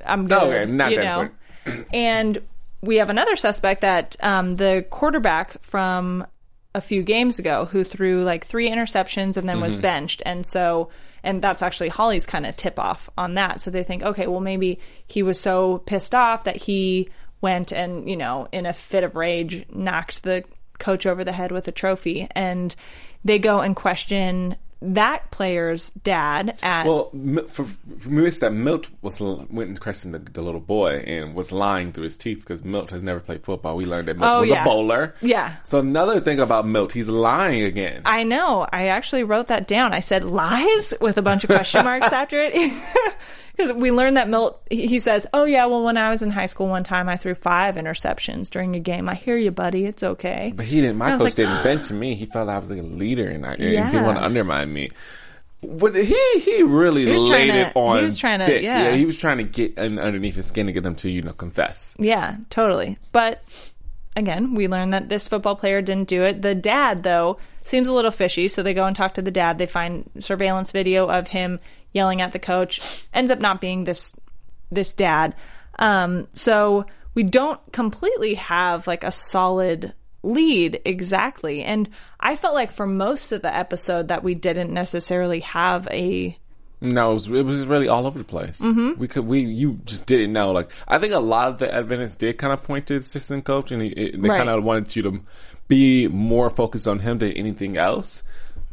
I'm good." okay, not you that know. <clears throat> and we have another suspect that um, the quarterback from a few games ago who threw like three interceptions and then was Mm-hmm. benched. And so, and that's actually Holly's kind of tip off on that. So they think, okay, well, maybe he was so pissed off that he went and, you know, in a fit of rage, knocked the coach over the head with a trophy. And they go and question that player's dad at Well, for, for me, it's that Milt was went and questioned the, the little boy and was lying through his teeth because Milt has never played football. We learned that Milt Oh, was yeah. a bowler. Yeah. So another thing about Milt, he's lying again. I know. I actually wrote that down. I said lies with a bunch of question marks <laughs> after it. <laughs> Because we learned that Milt, he says, Oh, yeah, well, when I was in high school one time, I threw five interceptions during a game. I hear you, buddy. It's okay. but he didn't. My coach like, didn't ah. bench me. He felt I was like a leader and, I, and Yeah. didn't want to undermine me. But he he really was laid to- it on. he was trying to- thick. yeah. he was trying to get underneath his skin to get him to you know confess. Yeah, totally. But again, we learned that this football player didn't do it. The dad, though, seems a little fishy. So they go and talk to the dad. They find surveillance video of him yelling at the coach. Ends up not being this this dad. Um, so we don't completely have like a solid lead exactly. And I felt like for most of the episode that we didn't necessarily have a No, it was, it was really all over the place. Mm-hmm. We could, we, you just didn't know. Like, I think a lot of the evidence did kind of point to the assistant coach, and he, it, they Right. kind of wanted you to be more focused on him than anything else.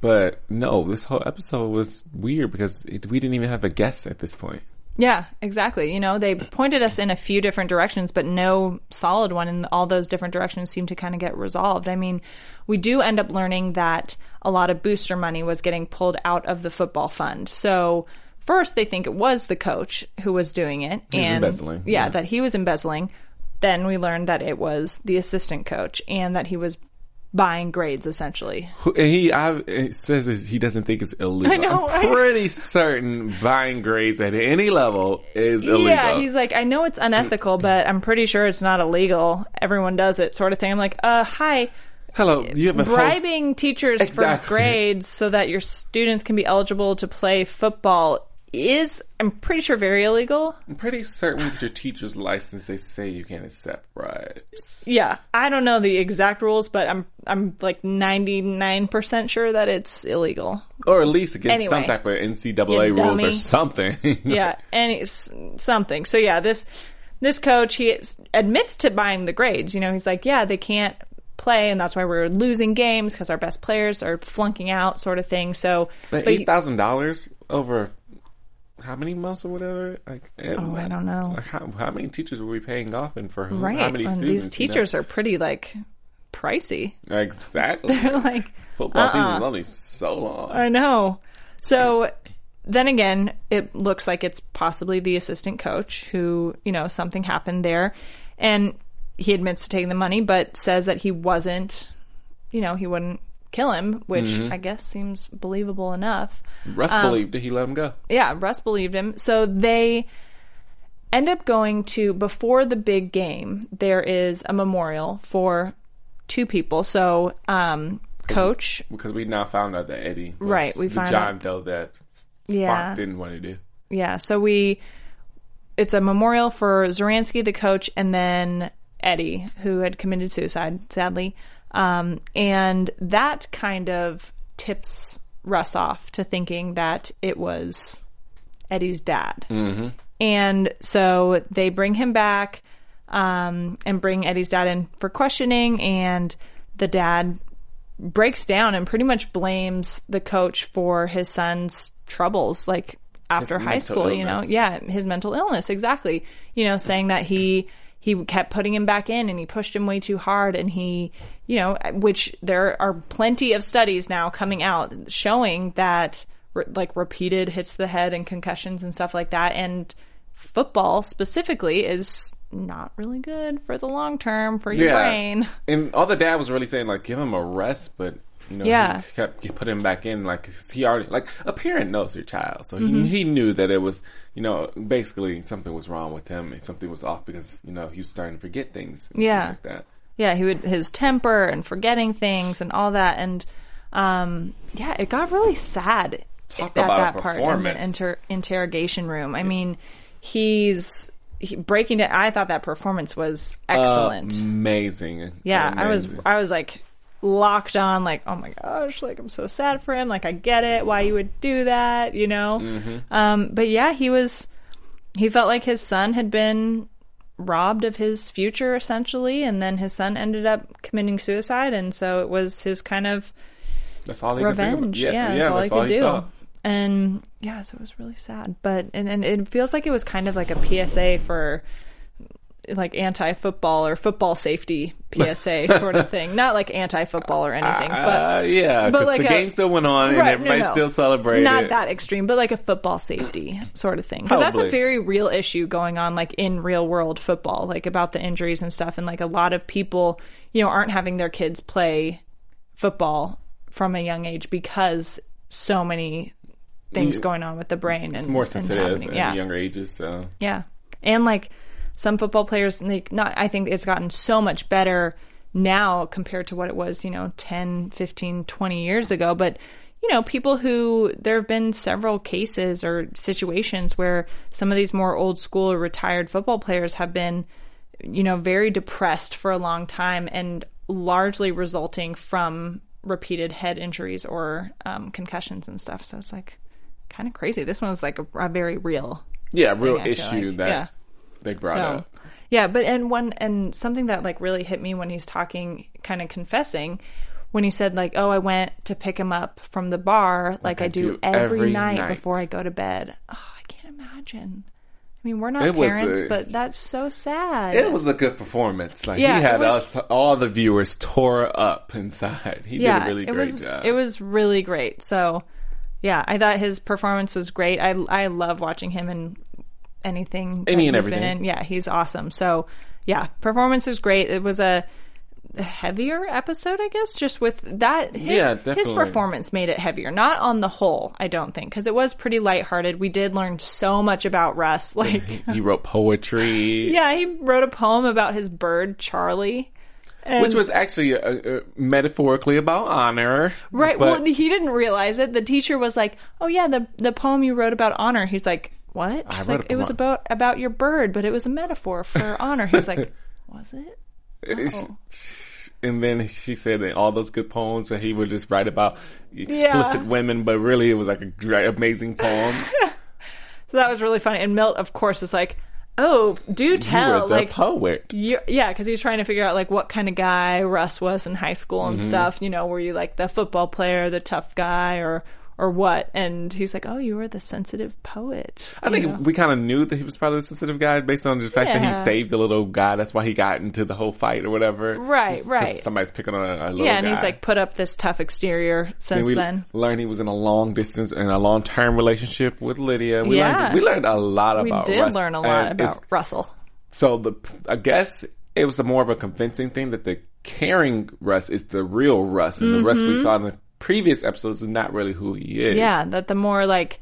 But no, this whole episode was weird because it, we didn't even have a guess at this point. Yeah, exactly. You know, they pointed us in a few different directions, but no solid one, and all those different directions seem to kind of get resolved. I mean, we do end up learning that a lot of booster money was getting pulled out of the football fund. So first, they think it was the coach who was doing it, and embezzling, Yeah, yeah. that he was embezzling. Then we learned that it was the assistant coach, and that he was buying grades essentially. And He I, says he doesn't think it's illegal. I know, I'm right? pretty certain buying grades at any level is illegal. Yeah, he's like, I know it's unethical, but I'm pretty sure it's not illegal. Everyone does it, sort of thing. I'm like, uh, hi. Hello, you have a host- Bribing teachers Exactly. for grades so that your students can be eligible to play football is, I'm pretty sure, very illegal. I'm pretty certain with your teacher's license, they say you can't accept bribes. Yeah, I don't know the exact rules, but I'm I'm like 99% sure that it's illegal. or at least against Anyway. some type of NCAA rules or something. <laughs> yeah, any s- something. So yeah, this this coach he admits to buying the grades. You know, he's like, yeah, they can't play, and that's why we're losing games because our best players are flunking out, sort of thing. So, but but eight thousand dollars over how many months or whatever? Like, eh, Oh, I don't know. Like how, how many teachers were we paying off and for who? Right. How many and students? these you know? teachers are pretty like pricey. exactly. <laughs> They're like Football uh-uh. season's only so long. I know. So then again, it looks like it's possibly the assistant coach who, you know, something happened there. And he admits to taking the money, but says that he wasn't, you know, he wouldn't kill him, which Mm-hmm. I guess seems believable enough. Russ Um, believed it. He let him go. Yeah, Russ believed him. So they end up going to, before the big game, there is a memorial for two people. So, um, coach, Because we now found out that Eddie was Right, we found John out- Doe that Yeah. Font didn't want to do. yeah, so we it's a memorial for Zoransky, the coach, and then Eddie, who had committed suicide, sadly. Um, and that kind of tips Russ off to thinking that it was Eddie's dad. Mm-hmm. And so they bring him back um, and bring Eddie's dad in for questioning, and the dad breaks down and pretty much blames the coach for his son's troubles, like after His high school, you know, yeah, his mental illness, exactly. You know, saying that he he kept putting him back in and he pushed him way too hard and he, you know, which there are plenty of studies now coming out showing that re- like repeated hits to the head and concussions and stuff like that and football specifically is not really good for the long term for your brain. And all the dad was really saying like, give him a rest, but you know, Yeah. he kept he put him back in like he already like a parent knows their child, so Mm-hmm. he he knew that it was you know basically something was wrong with him and something was off because you know he was starting to forget things, and Yeah. things like that. yeah, he would his temper and forgetting things and all that, and um, yeah, it got really sad Talk at about that part in the inter- interrogation room. I mean, he's he, breaking it. I thought that performance was excellent. amazing. yeah, I was I was like locked on, like oh my gosh, like I'm so sad for him. Like I get it, why you would do that, you know. Mm-hmm. Um, but yeah, he was he felt like his son had been robbed of his future essentially and then his son ended up committing suicide and so it was his kind of that's all he could revenge Yeah, yeah, yeah, that's all that's he could do thought. and yeah so it was really sad but and, and it feels like it was kind of like a psa for like anti-football or football safety psa <laughs> sort of thing not like anti-football or anything but Uh, yeah, but like the a- game still went on and Right, no, everybody no. still celebrated. Not that extreme, but like a football safety sort of thing. Because that's a very real issue going on, like in real world football, like about the injuries and stuff. And like a lot of people, you know, aren't having their kids play football from a young age because so many things going on with the brain and more sensitive happening. in Yeah. younger ages. So Yeah. And like some football players, like not, I think it's gotten so much better now compared to what it was, you know, 10, 15, 20 years ago. But, you know, people who, there have been several cases or situations where some of these more old school or retired football players have been, you know, very depressed for a long time and largely resulting from repeated head injuries or um, concussions and stuff. So it's like kind of crazy. This one was like a, a very real yeah, real issue like. that Yeah. They brought so, up. yeah, but and one and something that like really hit me when he's talking, kind of confessing, when he said like, "Oh, I went to pick him up from the bar, like, I, do, every, every night, night." before I go to bed." Oh, I can't imagine. I mean, we're not It parents, a- but that's so sad. It was a good performance. Like Yeah, he had was- us, all the viewers, tore up inside. He yeah, did a really great was job. it was really great. So, yeah, I thought his performance was great. I I love watching him in anything Any and he's been everything. in. Yeah, he's awesome. So, yeah, performance is great. It was a heavier episode, I guess, just with that. His, Yeah, his performance made it heavier. Not on the whole, I don't think, because it was pretty lighthearted. We did learn so much about Russ. <laughs> Like, he wrote poetry, yeah, he wrote a poem about his bird Charlie. And- which was actually uh, uh, metaphorically about honor. Right. but- well, he didn't realize it. The teacher was like, "Oh yeah, the the poem you wrote about honor." He's like, "What?" I She's like, "It was about about your bird, but it was a metaphor for <laughs> honor." He's like, "Was it?" Oh. and then she said that all those good poems that he would just write about explicit Yeah. women, but really it was like a great, amazing poem. <laughs> So that was really funny. And Milt, of course, is like, "Oh, do tell!" like, poet. you, yeah, because he's trying to figure out like what kind of guy Russ was in high school Mm-hmm. and stuff. You know, were you like the football player, the tough guy, or or what? And he's like, oh, you were the sensitive poet. I think know? we kind of knew that he was probably the sensitive guy based on the fact that he saved the little guy. That's why he got into the whole fight or whatever. Right, right. Somebody's picking on a, a little yeah, and guy. he's like put up this tough exterior since Then we then. learned he was in a long distance and a long term relationship with Lydia. We Yeah. learned we learned a lot about. We did Russ. learn a lot about Russell. So the I guess it was a more of a convincing thing that the caring Russ is the real Russ, and the mm-hmm. Russ we saw in the previous episodes is not really who he is. Yeah, that the more like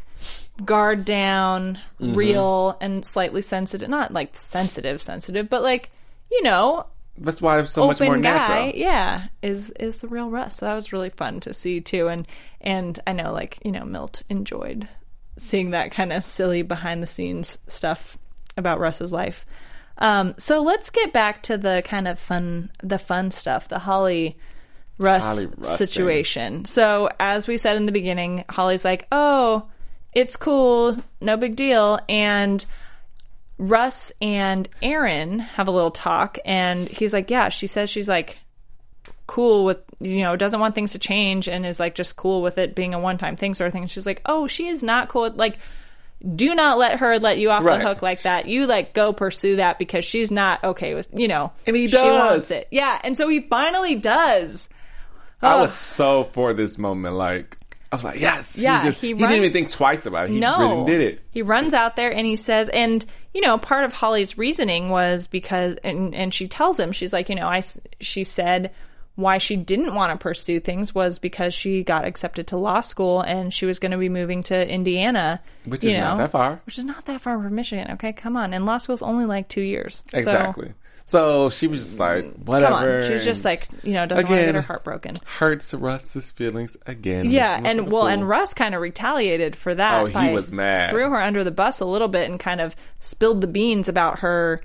guard down, Mm-hmm. real, and slightly sensitive, not like sensitive, sensitive, but like, you know, that's why it's so much more guy, natural. yeah, is is the real Russ. So that was really fun to see too, and and I know like you know Milt enjoyed seeing that kind of silly behind the scenes stuff about Russ's life. Um, so let's get back to the kind of fun, the fun stuff, the Holly Russ, situation. So as we said in the beginning, Holly's like, "Oh, it's cool, no big deal," and Russ and Aaron have a little talk, and he's like, "Yeah." She says she's like cool with you know doesn't want things to change and is like just cool with it being a one time thing sort of thing. And she's like, "Oh, she is not cool." with- Like, do not let her let you off Right. the hook like that. You like go pursue that because she's not okay with you know. And he She wants does. it, yeah. And so he finally does. I was so for this moment. Like I was like, yes. Yeah, He, just, he he, didn't even think twice about it. He no, really did it. He runs out there and he says, and you know, part of Holly's reasoning was because, and and she tells him, she's like, you know, I she said why she didn't want to pursue things was because she got accepted to law school and she was going to be moving to Indiana, Which is not that far. which is not that far from Michigan. Okay, come on, and law school's only like two years. Exactly. So she was just like, mm. come whatever. on, she's just like, you know, doesn't want to get her heart broken. hurts Russ's feelings again. Yeah, and well, and Russ kind of retaliated for that. Oh, he was mad. Threw her under the bus a little bit and kind of spilled the beans about her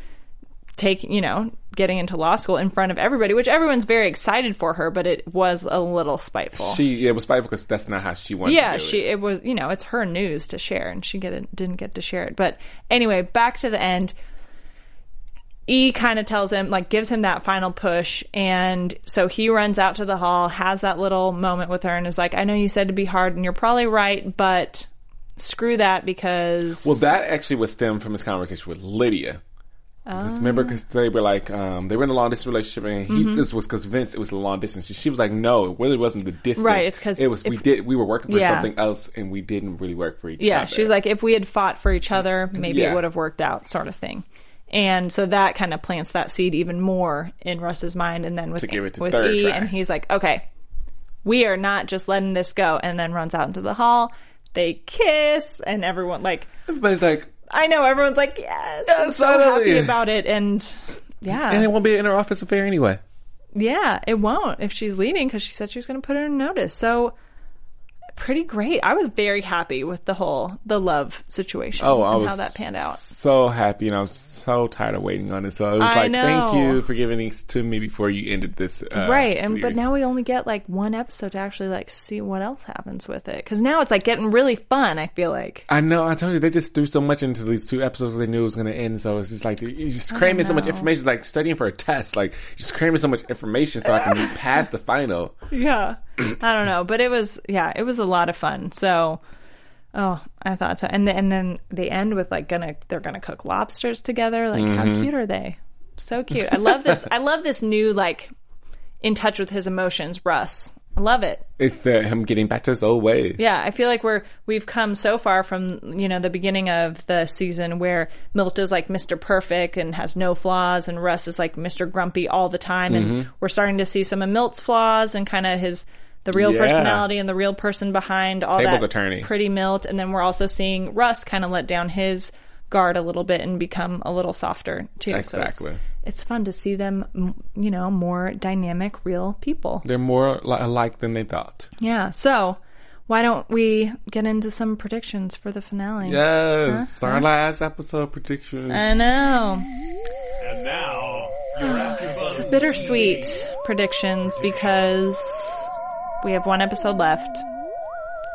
taking, you know, getting into law school in front of everybody, which everyone's very excited for her, but it was a little spiteful. She yeah, it was spiteful because that's not how she wanted. yeah, she It. it was you know it's her news to share, and she get didn't get to share it. But anyway, back to the end. E kind of tells him, like, gives him that final push. And so he runs out to the hall, has that little moment with her, and is like, I know you said to be hard, and you're probably right, but screw that because. Well, that actually was stemmed from his conversation with Lydia. 'Cause Remember, because they were like, um, they were in a long distance relationship, and he Mm-hmm. this was because it was a long distance. She was like, no, it really wasn't the distance. Right, it's 'cause it was we did we were working for Yeah. something else, and we didn't really work for each other. yeah, other. she's like, if we had fought for each other, maybe Yeah. it would have worked out, sort of thing. And so that kind of plants that seed even more in Russ's mind. And then with, To give it the with third E, try. and he's like, okay, we are not just letting this go. And then runs out into the hall. They kiss, and everyone, like, everybody's like, I know everyone's like, yes, Yes, I'm so finally. happy about it. And yeah, and it won't be an interoffice affair anyway. yeah, it won't if she's leaving because she said she was going to put her in notice. So pretty great. I was very happy with the whole the love situation. Oh, I and was how that panned out. So happy, and I was so tired of waiting on it. So it was I like, thank you for giving these to me before you ended this. Uh, right, and but now we only get like one episode to actually like see what else happens with it because now it's like getting really fun. I feel like I know. I told you they just threw so much into these two episodes. They knew it was going to end, so it's just like you just cramming so much information. It's like studying for a test. Like just cramming so much information so I can be past the final. <laughs> yeah, I don't know, but it was yeah, it was a lot of fun. So. Oh, I thought so. And then, and then they end with like gonna they're gonna cook lobsters together. Like how Mm-hmm. cute are they? So cute. I love this. I love this new like in touch with his emotions, Russ. I love it. It's the him getting back to his old ways. Yeah, I feel like we're we've come so far from you know the beginning of the season where Milt is like Mr. Perfect and has no flaws, and Russ is like Mr. Grumpy all the time, and Mm-hmm. we're starting to see some of Milt's flaws and kind of his the real Yeah. personality and the real person behind all Tables that are turning. pretty Milt, and then we're also seeing Russ kind of let down his guard a little bit and become a little softer too. So it's- Exactly. it's, fun to see them, you know, more dynamic, real people. They're more li- alike than they thought. Yeah. So why don't we get into some predictions for the finale? Yes, our last episode predictions. I know. And now, your AfterBuzz Bittersweet predictions because we have one episode left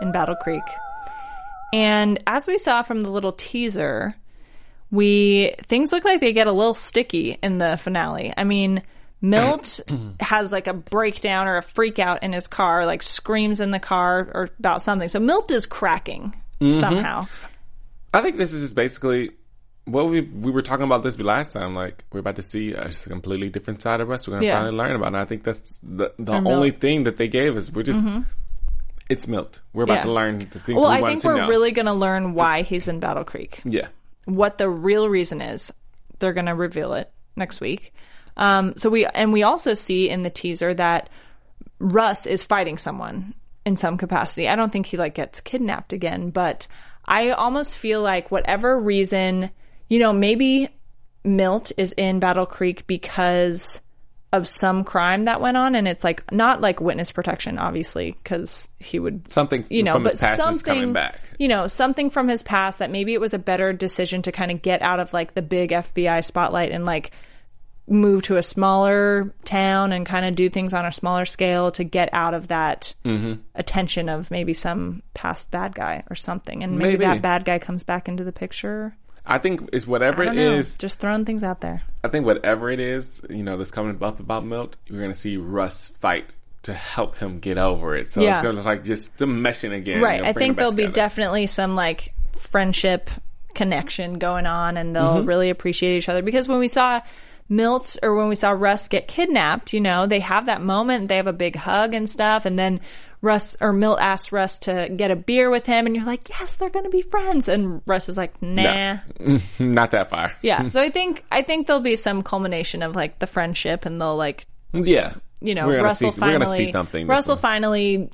in Battle Creek. And as we saw from the little teaser, we things look like they get a little sticky in the finale. I mean, Milt <clears throat> has like a breakdown or a freak out in his car, like screams in the car or about something. So Milt is cracking Mm-hmm. somehow. I think this is just basically what we we were talking about this last time. Like we're about to see a just completely different side of us. We're gonna Yeah. finally learn about. it. And I think that's the the only milk. thing that they gave us. We're just it's Milt. We're about Yeah. to learn the things Well, we I think to we're know. really going to learn why he's in Battle Creek. yeah. what the real reason is. They're going to reveal it next week. Um, so we and we also see in the teaser that Russ is fighting someone in some capacity. I don't think he like gets kidnapped again, but I almost feel like whatever reason, you know, maybe Milt is in Battle Creek because of some crime that went on and it's like not like witness protection obviously because he would Something you know, from but his past is something coming back. You know, something from his past that maybe it was a better decision to kind of get out of like the big FBI spotlight and like move to a smaller town and kind of do things on a smaller scale to get out of that Mm-hmm. attention of maybe some past bad guy or something. And maybe, Maybe. that bad guy comes back into the picture. I think it's whatever it know. is. Just throwing things out there. I think whatever it is, you know, that's coming up about Milt, you're gonna see Russ fight to help him get over it. So Yeah. it's gonna like just them meshing again. Right. you know, I think there'll be definitely some like friendship connection going on and they'll Mm-hmm. really appreciate each other because when we saw Milt or when we saw Russ get kidnapped, you know, they have that moment, they have a big hug and stuff and then Russ or Milt asks Russ to get a beer with him and you're like, "Yes, they're going to be friends." And Russ is like, "Nah." <laughs> not that far. Yeah. <laughs> So I think I think there'll be some culmination of like the friendship and they'll like Yeah. you know, Russell see, finally we're gonna see something. Russell finally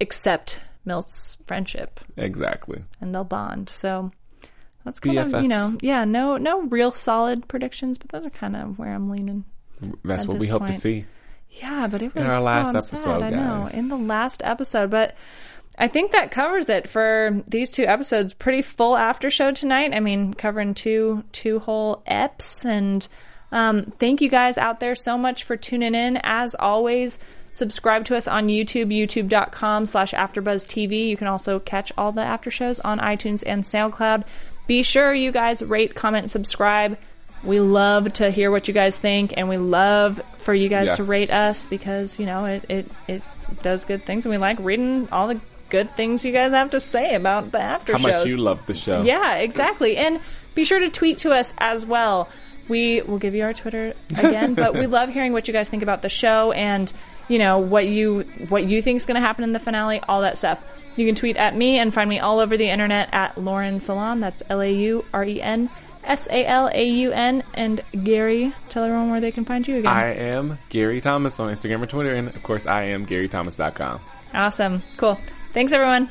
accept Milt's friendship exactly. and they'll bond. So that's kind of you know, yeah, no no real solid predictions, but those are kind of where I'm leaning. That's what we hope point. to see. Yeah, but it was In our last oh, episode, I know in the last episode, but. I think that covers it for these two episodes. Pretty full after show tonight. I mean, covering two two whole eps, and um, thank you guys out there so much for tuning in. As always, subscribe to us on YouTube, youtube.com slash AfterBuzzTV. You can also catch all the after shows on iTunes and SoundCloud. Be sure you guys rate, comment, subscribe. We love to hear what you guys think, and we love for you guys to rate us because you know it it it does good things, and we like reading all the good things you guys have to say about the after show. How shows. much you love the show. Yeah, exactly. And be sure to tweet to us as well. We will give you our Twitter <laughs> again, but we love hearing what you guys think about the show and you know what you what you think is going to happen in the finale, all that stuff. You can tweet at me and find me all over the internet at Lauren Salaun. That's L A U R E N S A L A U N. And Gary, tell everyone where they can find you again. I am Gary Thomas on Instagram or Twitter, and of course, I am GaryThomas.com. awesome, cool. Thanks everyone.